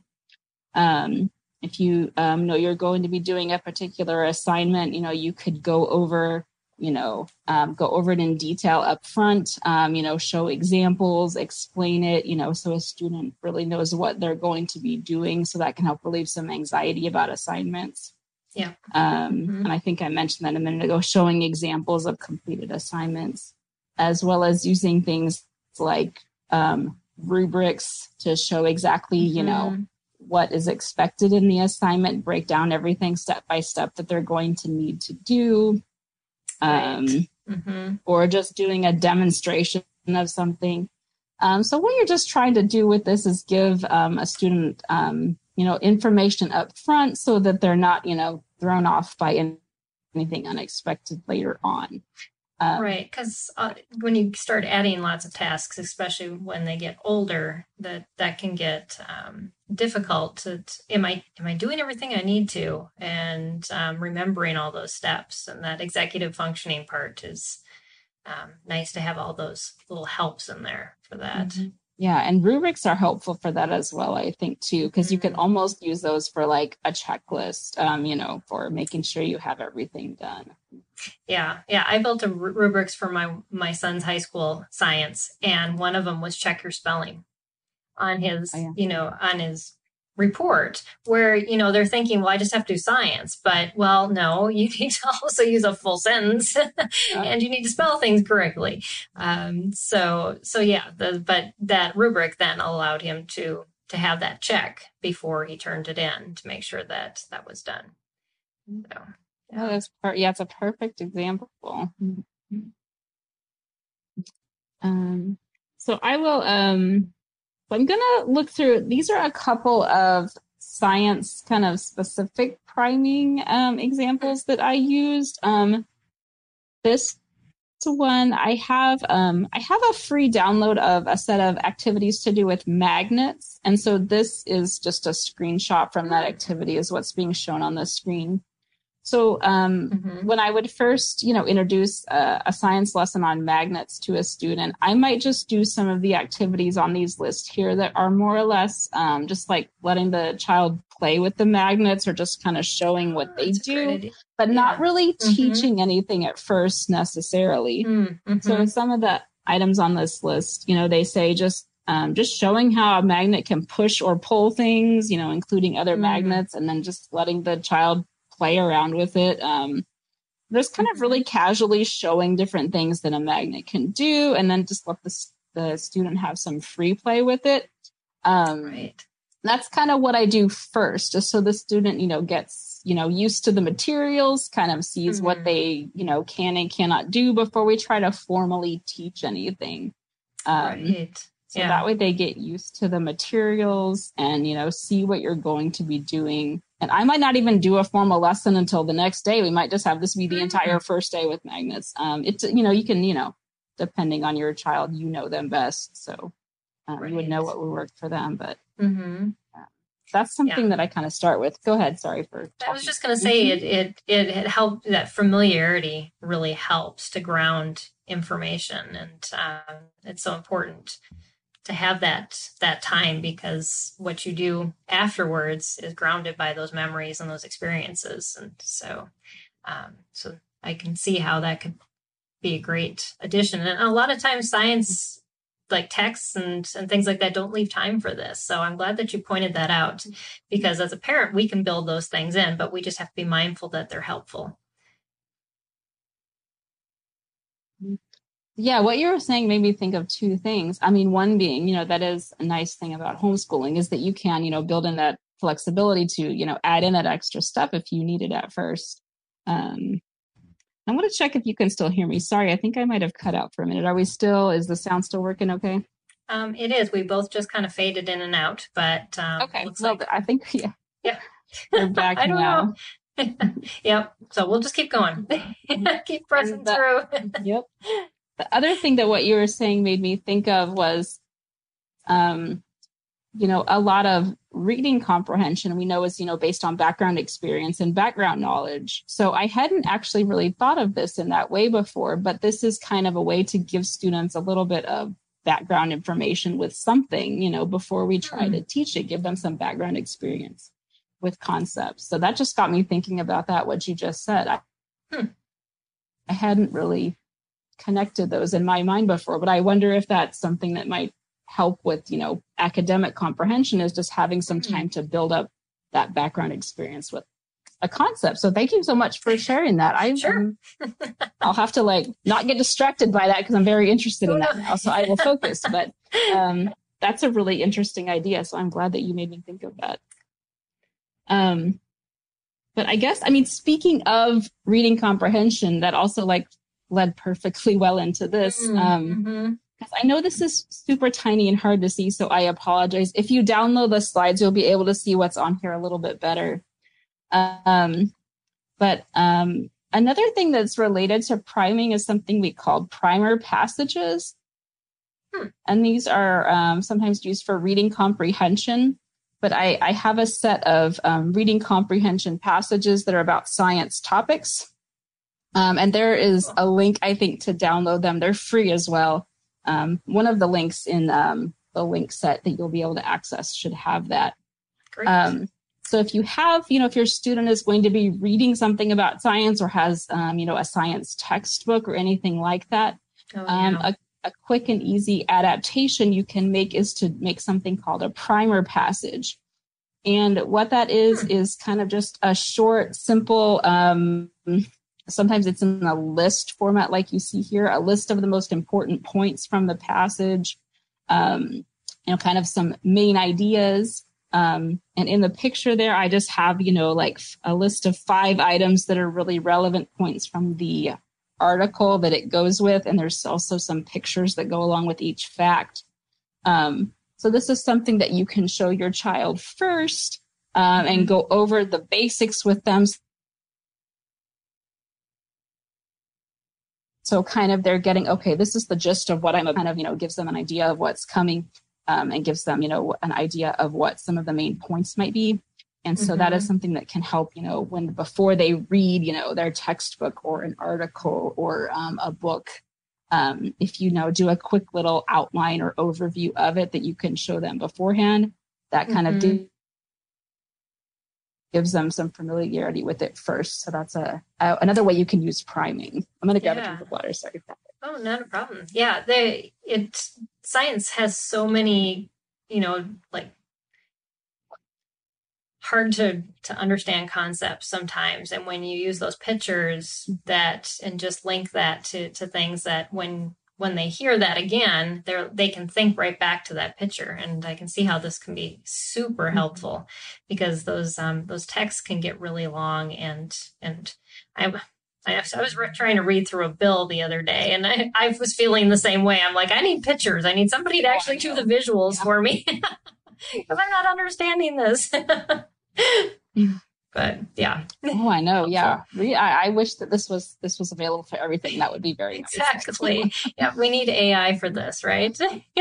Um, if you um, know you're going to be doing a particular assignment, you know, you could go over you know, um, go over it in detail up front, um, you know, show examples, explain it, you know, so a student really knows what they're going to be doing. So that can help relieve some anxiety about assignments.
Yeah.
Um, mm-hmm. And I think I mentioned that a minute ago, showing examples of completed assignments, as well as using things like um, rubrics to show exactly, mm-hmm. you know, mm-hmm. what is expected in the assignment, break down everything step by step that they're going to need to do um, mm-hmm. or just doing a demonstration of something. Um, so what you're just trying to do with this is give um, a student, um, you know, information up front so that they're not, you know, thrown off by anything unexpected later on.
Um, right, because uh, when you start adding lots of tasks, especially when they get older, that that can get um, difficult. To, to, am I am I doing everything I need to, and um, remembering all those steps, and that executive functioning part is um, nice to have all those little helps in there for that. Mm-hmm.
Yeah, and rubrics are helpful for that as well, I think, too, because you can mm-hmm. almost use those for like a checklist, um, you know, for making sure you have everything done.
Yeah, yeah. I built a rubrics for my my son's high school science, and one of them was check your spelling on his, oh, yeah. you know, on his report where you know they're thinking well i just have to do science. But well no you need to also use a full sentence and you need to spell things correctly. Um, so so yeah the, but that rubric then allowed him to to have that check before he turned it in to make sure that that was done. So
yeah, oh, that's per- yeah it's a perfect example. Um so i will um I'm going to look through, these are a couple of science kind of specific priming um, examples that I used. Um, this one I have um, I have a free download of a set of activities to do with magnets, and so this is just a screenshot from that activity is what's being shown on the screen. So um, mm-hmm. when I would first, you know, introduce a, a, science lesson on magnets to a student, I might just do some of the activities on these lists here that are more or less um, just like letting the child play with the magnets or just kind of showing what they do, but yeah. not really mm-hmm. teaching anything at first necessarily. Mm-hmm. So some of the items on this list, you know, they say just um, just showing how a magnet can push or pull things, you know, including other mm-hmm. magnets, and then just letting the child play around with it. Um, there's kind of mm-hmm. really casually showing different things that a magnet can do, and then just let the, the student have some free play with it. Um, right. that's kind of what I do first, just so the student, you know, gets, you know, used to the materials, kind of sees mm-hmm. what they, you know, can and cannot do before we try to formally teach anything. Um, right. So yeah. that way they get used to the materials and, you know, see what you're going to be doing. And I might not even do a formal lesson until the next day. We might just have this be the mm-hmm. entire first day with magnets. Um, it's, you know, you can, you know, depending on your child, you know them best. So um, right. you would know what would work for them. But mm-hmm. uh, that's something yeah. that I kind of start with. Go ahead. Sorry for.
Talking. I was just going to say mm-hmm. it, it, it, it helped that familiarity really helps to ground information. And uh, it's so important to have that that time because what you do afterwards is grounded by those memories and those experiences. And so um, so i can see how that could be a great addition. And a lot of times science like texts and and things like that don't leave time for this. So i'm glad that you pointed that out because as a parent we can build those things in but we just have to be mindful that they're helpful
yeah, what you were saying made me think of two things. I mean, one being, you know, that is a nice thing about homeschooling is that you can, you know, build in that flexibility to, you know, add in that extra stuff if you need it at first. Um, I'm going to check if you can still hear me. Sorry, I think I might have cut out for a minute. Are we still, is the sound still working okay?
Um, it is. We both just kind of faded in and out, but um,
okay. Well, like... I think, yeah.
Yeah.
We're back I don't now.
Know. yep. So we'll just keep going. keep pressing the, through.
yep. The other thing that what you were saying made me think of was, um, you know, a lot of reading comprehension we know is, you know, based on background experience and background knowledge. So I hadn't actually really thought of this in that way before, but this is kind of a way to give students a little bit of background information with something, you know, before we try mm. to teach it, give them some background experience with concepts. So that just got me thinking about that, what you just said. I, hmm. I hadn't really connected those in my mind before, but I wonder if that's something that might help with, you know, academic comprehension is just having some mm-hmm. time to build up that background experience with a concept. So thank you so much for sharing that. I
sure.
Um, I'll have to like not get distracted by that because I'm very interested in that now. So I will focus. But um, that's a really interesting idea. So I'm glad that you made me think of that. Um, but I guess I mean speaking of reading comprehension, that also like led perfectly well into this. Mm, um, mm-hmm. I know this is super tiny and hard to see, so I apologize. If you download the slides, you'll be able to see what's on here a little bit better. Um, but um, another thing that's related to priming is something we call primer passages. Hmm. And these are um, sometimes used for reading comprehension. But I, I have a set of um, reading comprehension passages that are about science topics. Um, and there is a link, I think, to download them. They're free as well. Um, one of the links in um, the link set that you'll be able to access should have that. Um, so if you have, you know, if your student is going to be reading something about science or has, um, you know, a science textbook or anything like that, oh, um, yeah. a, a quick and easy adaptation you can make is to make something called a primer passage. And what that is, hmm. is kind of just a short, simple, um, Sometimes it's in a list format, like you see here, a list of the most important points from the passage, um, you know, kind of some main ideas. Um, and in the picture there, I just have, you know, like a list of five items that are really relevant points from the article that it goes with. And there's also some pictures that go along with each fact. Um, so this is something that you can show your child first um, and go over the basics with them So kind of they're getting, okay, this is the gist of what I'm kind of, you know, gives them an idea of what's coming um, and gives them, you know, an idea of what some of the main points might be. And so mm-hmm. that is mm-hmm. something that can help, you know, when before they read, you know, their textbook or an article or um, a book, um, if you know, do a quick little outline or overview of it that you can show them beforehand, that kind mm-hmm. of do, gives them some familiarity with it first. So that's a, a another way you can use priming. I'm going to grab yeah. a drink of water. Sorry.
Oh, not a problem. Yeah, they it science has so many, you know, like hard to to understand concepts sometimes and when you use those pictures that and just link that to to things that when when they hear that again, they they can think right back to that picture, and I can see how this can be super mm-hmm. helpful because those um, those texts can get really long, and and I. I, was re- trying to read through a bill the other day, and I, I was feeling the same way. I'm like, I need pictures. I need somebody to actually do the visuals for me because I'm not understanding this. But yeah.
Oh i know. Yeah. I, I, wish that this was this was available for everything. That would be very
exactly. nice. yeah we need ai for this right?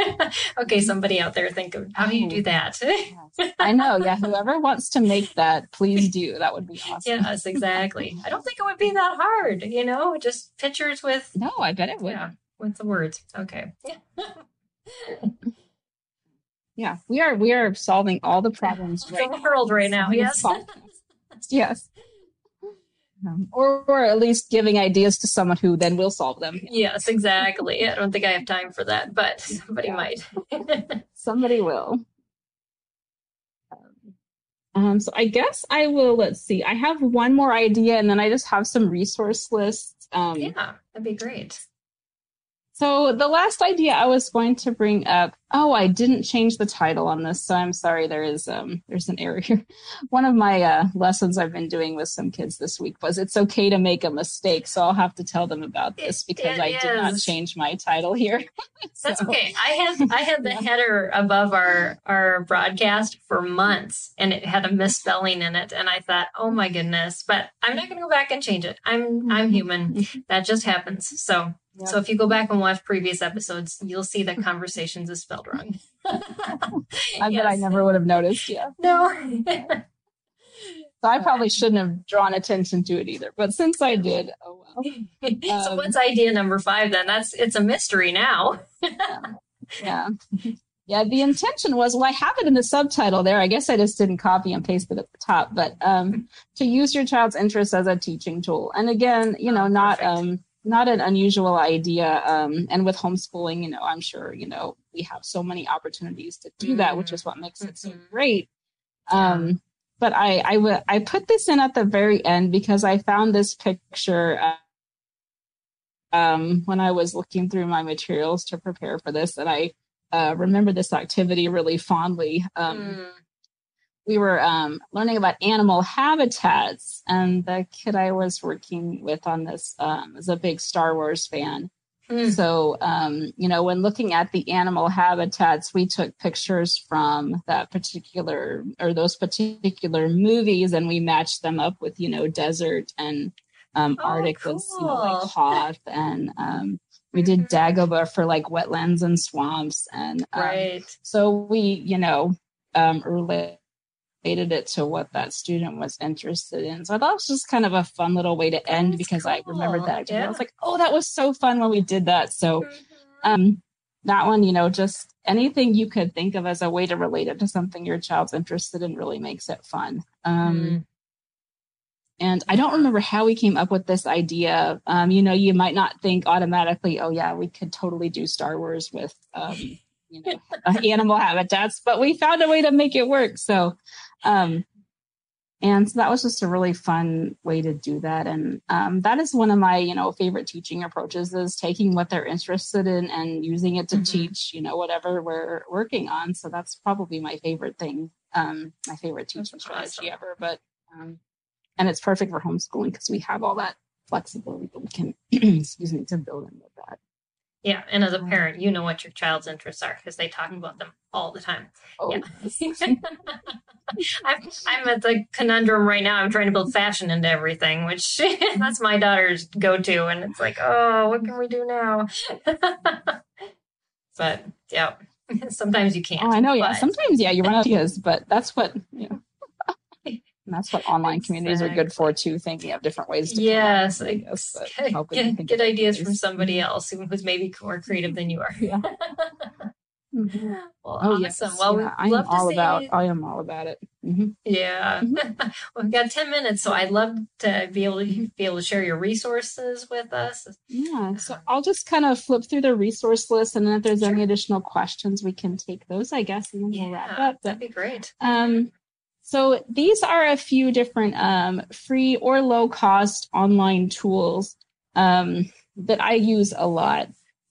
Okay somebody out there think of how do you do that?
Yes. i know. Yeah whoever wants to make that please do. That would be awesome.
Yes exactly. I don't think it would be that hard you know? Just pictures with
no i bet it would.
Yeah with the words. Okay.
Yeah we are we are solving all the problems
right the world right now yes
yes. Um, or, or at least giving ideas to someone who then will solve them.
Yes, exactly. I don't think I have time for that, but somebody yeah. might.
somebody will. Um, so I guess I will. Let's see. I have one more idea, and then I just have some resource lists.
Um, yeah, that'd be great.
So the last idea I was going to bring up, oh, I didn't change the title on this, so I'm sorry. There is um, there's an error here. One of my uh, lessons I've been doing with some kids this week was it's okay to make a mistake, so I'll have to tell them about this because it I is. did not change my title here.
so, That's okay. I had I had the yeah. header above our our broadcast for months, and it had a misspelling in it, and I thought, oh my goodness, but I'm not going to go back and change it. I'm I'm mm-hmm. human. Mm-hmm. that just happens. So so if you go back and watch previous episodes, you'll see that conversations is spelled wrong.
I bet I never would have noticed. Yeah.
No.
so I probably shouldn't have drawn attention to it either. But since I did, oh well.
so um, what's idea number five then? That's it's a mystery now.
yeah. yeah. Yeah, the intention was well, I have it in the subtitle there. I guess I just didn't copy and paste it at the top, but um, to use your child's interest as a teaching tool. And again, you know, not um, not an unusual idea. Um, and with homeschooling, you know, I'm sure, you know, we have so many opportunities to do that, which is what makes it so mm-hmm. great. Um, but I, I, w- I put this in at the very end because I found this picture uh, um, when I was looking through my materials to prepare for this, and I uh, remember this activity really fondly. Um, mm we were um, learning about animal habitats, and the kid I was working with on this um, is a big Star Wars fan. Mm. So, um, you know, when looking at the animal habitats, we took pictures from that particular or those particular movies, and we matched them up with, you know, desert and um, oh, Arctic cool. was, you know, like Hoth, and um, we did mm-hmm. Dagobah for like wetlands and swamps, and um, right. So we, you know, um, related it to what that student was interested in. So I thought it was just kind of a fun little way to end That's because cool. I remembered that. Yeah. I was like, oh, that was so fun when we did that. So mm-hmm. um, that one, you know, just anything you could think of as a way to relate it to something your child's interested in really makes it fun. Um, mm. And I don't remember how we came up with this idea. Um, you know, you might not think automatically, oh, yeah, we could totally do Star Wars with, um, you know, animal habitats, but we found a way to make it work. So um, and so that was just a really fun way to do that. And um, that is one of my, you know, favorite teaching approaches is taking what they're interested in and using it to mm-hmm. teach, you know, whatever we're working on. So that's probably my favorite thing, um, my favorite teaching strategy ever. But um, and it's perfect for homeschooling because we have all that flexibility that we can, excuse me, to build in with that.
Yeah, and as a oh. parent, you know what your child's interests are because they talk about them all the time. Oh. Yeah. I'm, I'm at the conundrum right now. I'm trying to build fashion into everything, which that's my daughter's go-to, and it's like, oh, what can we do now? but yeah, sometimes you can't.
Oh, I know. Yeah, sometimes yeah, you run out of ideas, but that's what you know. And that's what online exactly. communities are good for too, thinking of different ways to
yes, ideas, get, get, get ideas from somebody else who's maybe more creative than you are. Yeah.
Mm-hmm. Well, oh, awesome. Yes. Well, yeah, I am all about. I am all about it.
Mm-hmm. Yeah. Mm-hmm. well, we've got ten minutes, so I'd love to be able to be able to share your resources with us.
Yeah. So I'll just kind of flip through the resource list, and then if there's sure. any additional questions, we can take those. I guess, and then
yeah,
we'll wrap
up. But, that'd be great.
Um, so these are a few different um, free or low cost online tools um, that I use a lot.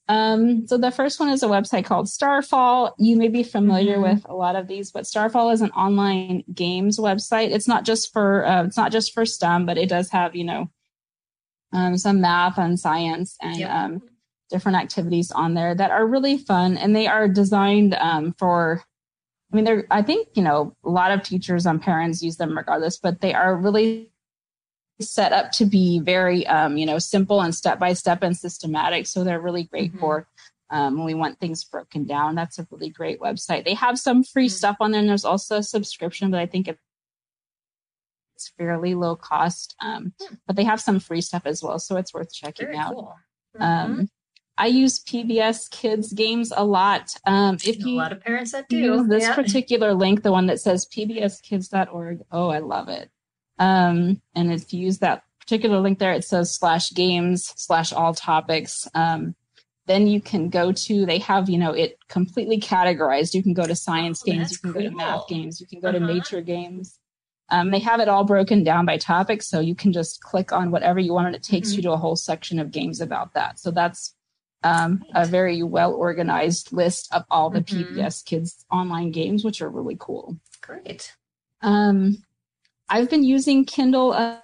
Um, so the first one is a website called Starfall. You may be familiar mm-hmm. with a lot of these, but Starfall is an online games website. It's not just for uh, it's not just for STEM, but it does have you know um, some math and science and yep. um, different activities on there that are really fun, and they are designed um, for. I mean, they're. I think you know a lot of teachers and parents use them regardless, but they are really set up to be very um, you know simple and step by step and systematic so they're really great mm-hmm. for um, when we want things broken down that's a really great website they have some free mm-hmm. stuff on there and there's also a subscription but i think it's fairly low cost um, hmm. but they have some free stuff as well so it's worth checking very out cool. Um, mm-hmm. I use PBS Kids games a lot. Um,
if you a lot of parents that do
this yeah. particular link, the one that says pbskids.org, oh, I love it. Um, and if you use that particular link there, it says slash games slash all topics. Um, then you can go to, they have, you know, it completely categorized. You can go to science oh, games, you can cool. go to math games, you can go uh-huh. to nature games. Um, they have it all broken down by topic, so you can just click on whatever you want, and it takes mm-hmm. you to a whole section of games about that. So that's um, a very well organized list of all the mm-hmm. PBS Kids online games, which are really cool.
Great.
Um, I've been using Kindle uh,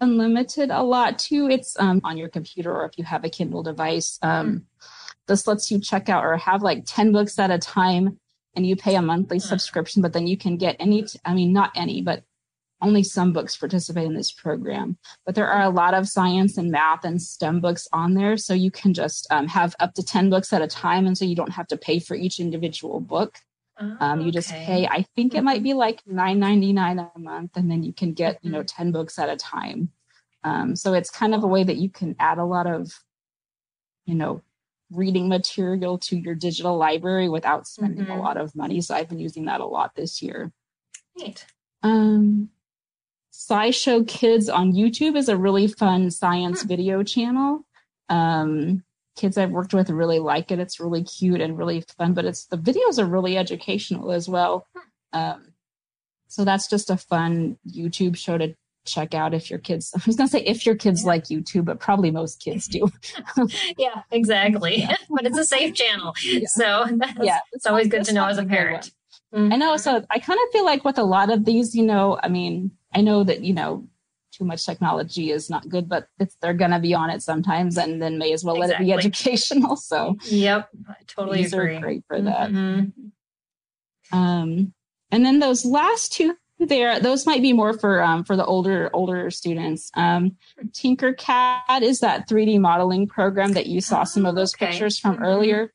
Unlimited a lot too. It's um, on your computer or if you have a Kindle device. Um, mm. This lets you check out or have like 10 books at a time and you pay a monthly mm. subscription, but then you can get any, I mean, not any, but only some books participate in this program. But there are a lot of science and math and STEM books on there. So you can just um, have up to 10 books at a time. And so you don't have to pay for each individual book. Oh, um, you just pay, I think it might mm-hmm. be like nine ninety nine a month, and then you can get, mm-hmm. you know, mm-hmm. 10 books at a time. Um, so it's kind of a way that you can add a lot of, you know, reading material to your digital library without spending mm-hmm. a lot of money. So I've been using that a lot this year.
Neat.
Um, SciShow Kids on YouTube is a really fun science hmm. video channel. Um, kids I've worked with really like it. It's really cute and really fun, but it's the videos are really educational as well. Um, so that's just a fun YouTube show to check out if your kids. I was gonna say if your kids yeah. like YouTube, but probably most kids do.
yeah, exactly. Yeah. but it's a safe channel, yeah. so yeah, it's always good to know as a parent.
Mm-hmm. I know. So I kind of feel like with a lot of these, you know, I mean, I know that you know too much technology is not good, but they're going to be on it sometimes, and then may as well exactly. let it be educational. So,
yep, I totally
these
agree.
are great for that. Mm-hmm. Um, and then those last two there, those might be more for um, for the older older students. Um, Tinkercad is that 3D modeling program that you saw some of those okay. pictures from mm-hmm. earlier.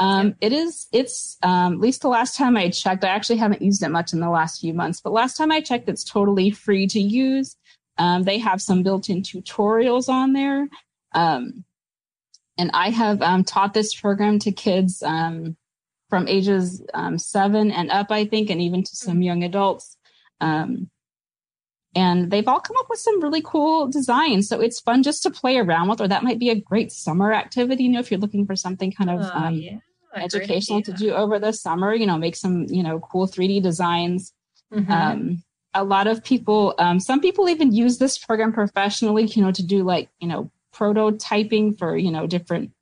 Um. It is, it's, um, at least the last time I checked, I actually haven't used it much in the last few months, but last time I checked, it's totally free to use. Um, they have some built-in tutorials on there. Um, and I have um, taught this program to kids um, from ages um, seven and up, I think, and even to some young adults. Um, and they've all come up with some really cool designs. So it's fun just to play around with, or that might be a great summer activity. You know, if you're looking for something kind of uh, yeah, educational to do over the summer, you know, make some, you know, cool 3D designs. Mm-hmm a lot of people, um, some people even use this program professionally, you know, to do like, you know, prototyping for, you know, different,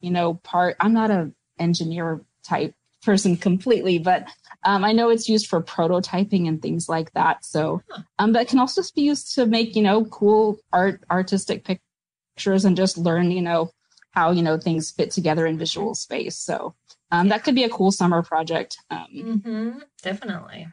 you know, part. I'm not a engineer type person completely, but um, I know it's used for prototyping and things like that. So, um, but it can also be used to make, you know, cool art, artistic pictures and just learn, you know, how, you know, things fit together in visual space. So, um, that could be a cool summer project. Um,
mm-hmm, definitely.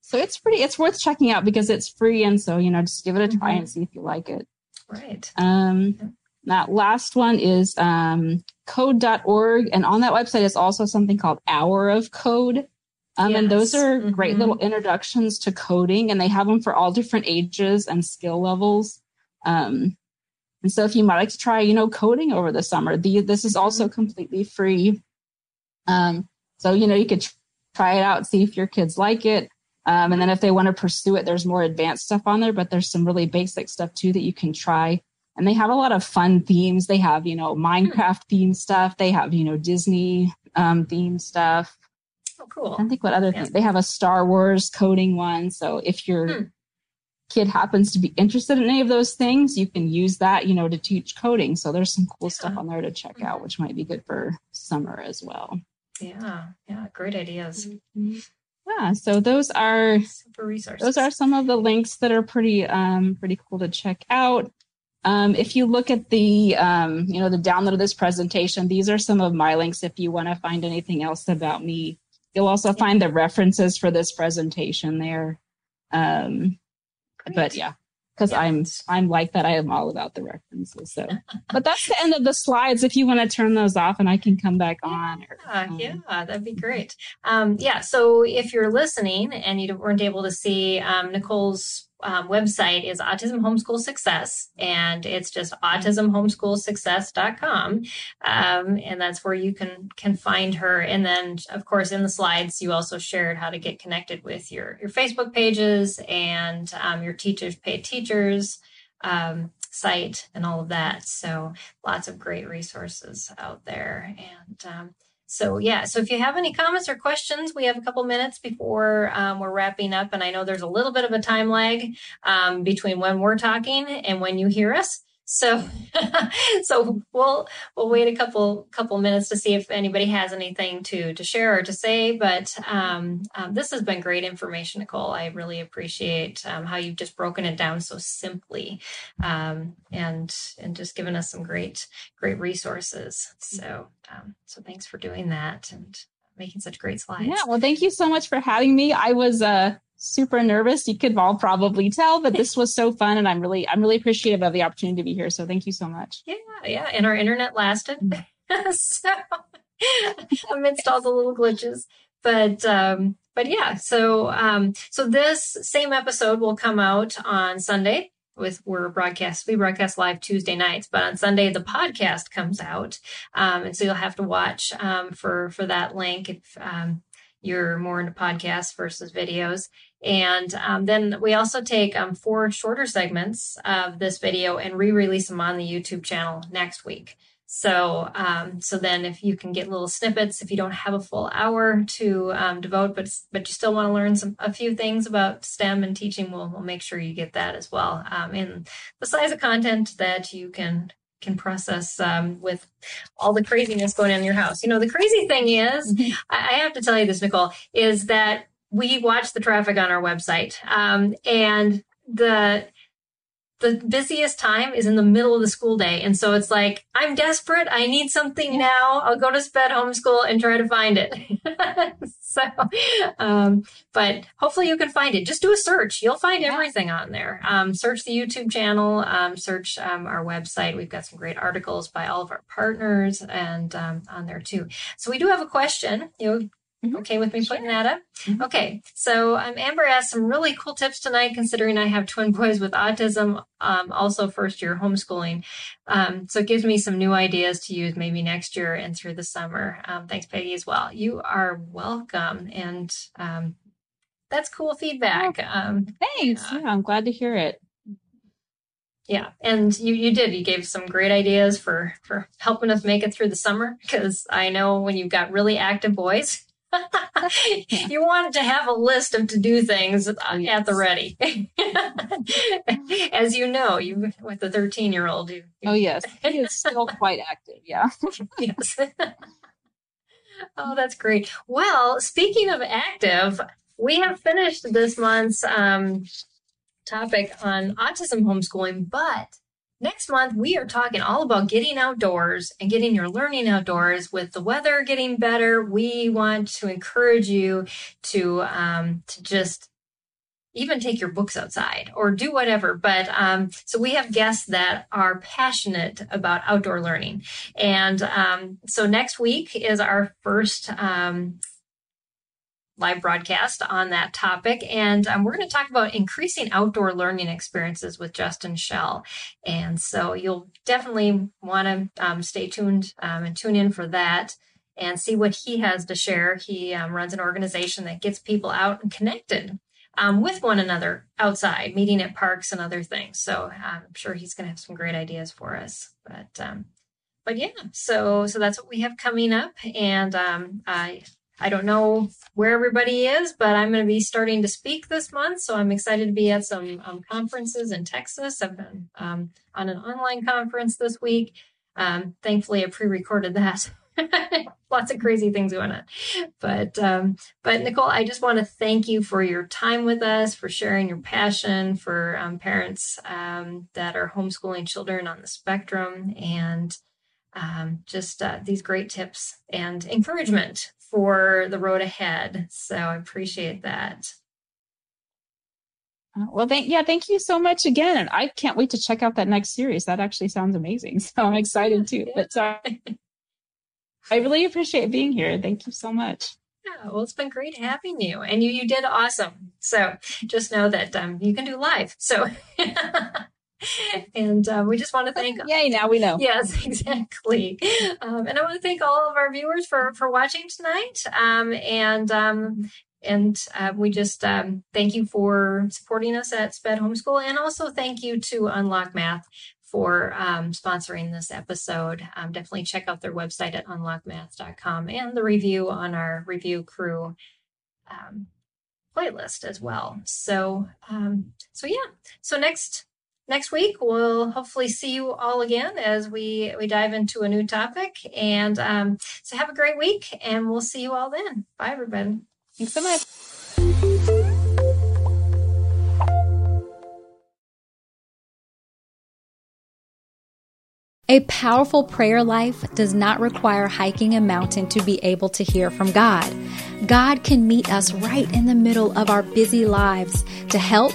So it's pretty, it's worth checking out because it's free. And so, you know, just give it a try mm-hmm. and see if you like it.
Right.
Um, that last one is um, code.org. And on that website is also something called Hour of Code. Um, yes. And those are mm-hmm. great little introductions to coding, and they have them for all different ages and skill levels. Um, and so, if you might like to try, you know, coding over the summer, the, this is also mm-hmm. completely free. Um, so, you know, you could try it out, see if your kids like it. Um, and then if they want to pursue it, there's more advanced stuff on there, but there's some really basic stuff too that you can try. And they have a lot of fun themes. They have, you know, Minecraft theme stuff. They have, you know, Disney um, theme stuff.
Oh, cool.
I think what other yeah. things they have a Star Wars coding one. So if your hmm. Kid happens to be interested in any of those things, you can use that, you know, to teach coding. So there's some cool yeah. stuff on there to check out, mm-hmm. which might be good for summer as well.
Yeah, yeah, great ideas.
Mm-hmm. Yeah, so those are
super resources.
Those are some of the links that are pretty um pretty cool to check out. Um, if you look at the um, you know the download of this presentation, these are some of my links. If you want to find anything else about me, you'll also find the references for this presentation there. Um, but yeah, because yeah. I'm I'm like that. I am all about the references. So, but that's the end of the slides. If you want to turn those off, and I can come back on.
Or, um, yeah, that'd be great. Um, yeah. So if you're listening and you weren't able to see um, Nicole's um, website is Autism Homeschool Success, and it's just autismhomeschoolsuccess.com. Um, and that's where you can can find her. And then, of course, in the slides, you also shared how to get connected with your, your Facebook pages and um, your teachers paid teachers um, site and all of that. So lots of great resources out there. And um, so yeah, so if you have any comments or questions, we have a couple minutes before um, we're wrapping up, and I know there's a little bit of a time lag um, between when we're talking and when you hear us. So, so we'll we'll wait a couple couple minutes to see if anybody has anything to to share or to say. But um, um, this has been great information, Nicole. I really appreciate um, how you've just broken it down so simply, um, and and just given us some great great resources. So um, so thanks for doing that and making such great slides.
Yeah, well, thank you so much for having me. I was uh super nervous. You could all probably tell, but this was so fun, and I'm really, I'm really appreciative of the opportunity to be here. So thank you so much.
Yeah, yeah, and our internet lasted, mm. so amidst all the little glitches, but um, but yeah. So um, so this same episode will come out on Sunday. With we're broadcast, we broadcast live Tuesday nights, but on Sunday the podcast comes out, um, and so you'll have to watch um, for for that link if um, you're more into podcasts versus videos. And um, then we also take um, four shorter segments of this video and re-release them on the YouTube channel next week. So, um, so then if you can get little snippets, if you don't have a full hour to um, devote, but but you still want to learn some a few things about STEM and teaching, we'll we'll make sure you get that as well um, in the size of content that you can can process um, with all the craziness going on in your house. You know, the crazy thing is, mm-hmm. I, I have to tell you this, Nicole, is that we watch the traffic on our website, um, and the the busiest time is in the middle of the school day. And so it's like, I'm desperate. I need something now. I'll go to SPED homeschool and try to find it. so, um, but hopefully you can find it. Just do a search. You'll find everything on there. Um, search the YouTube channel, um, search um, our website. We've got some great articles by all of our partners and um, on there too. So we do have a question. You know, Mm-hmm. Okay with me putting that up? Mm-hmm. Okay. So um, Amber asked some really cool tips tonight, considering I have twin boys with autism, um, also first year homeschooling. Um, so it gives me some new ideas to use maybe next year and through the summer. Um, thanks, Peggy, as well. You are welcome. And um, that's cool feedback. Um,
thanks. Yeah, I'm glad to hear it
yeah and you you did you gave some great ideas for for helping us make it through the summer because i know when you've got really active boys you wanted to have a list of to do things at the ready. As you know, you with the 13 year old. You,
oh, yes. He is still quite active. Yeah.
yes. oh, that's great. Well, speaking of active, we have finished this month's um, topic on autism homeschooling, but Next month, we are talking all about getting outdoors and getting your learning outdoors. With the weather getting better, we want to encourage you to um, to just even take your books outside or do whatever. But um, so we have guests that are passionate about outdoor learning, and um, so next week is our first um, live broadcast on that topic. And um, we're going to talk about increasing outdoor learning experiences with Justin Shell. And so you'll definitely want to um, stay tuned um, and tune in for that and see what he has to share. He um, runs an organization that gets people out and connected. Um, with one another outside, meeting at parks and other things. So I'm sure he's going to have some great ideas for us. But um, but yeah, so so that's what we have coming up, and I I don't know where everybody is, but I'm going to be starting to speak this month. So I'm excited to be at some um, conferences in Texas. I've been um, on an online conference this week. Um, thankfully, I pre-recorded that. Lots of crazy things going on, but um, but Nicole, I just want to thank you for your time with us, for sharing your passion for um, parents um, that are homeschooling children on the spectrum, and um, just uh, these great tips and encouragement for the road ahead. So I appreciate that.
Uh, well, thank yeah, thank you so much again, and I can't wait to check out that next series. That actually sounds amazing, so I'm excited too. But uh, I really appreciate being here. Thank you so much.
Yeah, well, it's been great having you, and you you did awesome. So just know that um, you can do live. So. and uh, we just want to thank.
Yay! Now we know.
Yes, exactly. Um, and I want to thank all of our viewers for for watching tonight. Um, and um, and uh, we just um, thank you for supporting us at Sped Homeschool, and also thank you to Unlock Math for um, sponsoring this episode. Um, definitely check out their website at unlockmath.com and the review on our review crew um, playlist as well. So, um, so yeah. So next next week we'll hopefully see you all again as we we dive into a new topic. And um, so have a great week, and we'll see you all then. Bye, everybody.
Thanks so much.
A powerful prayer life does not require hiking a mountain to be able to hear from God. God can meet us right in the middle of our busy lives to help,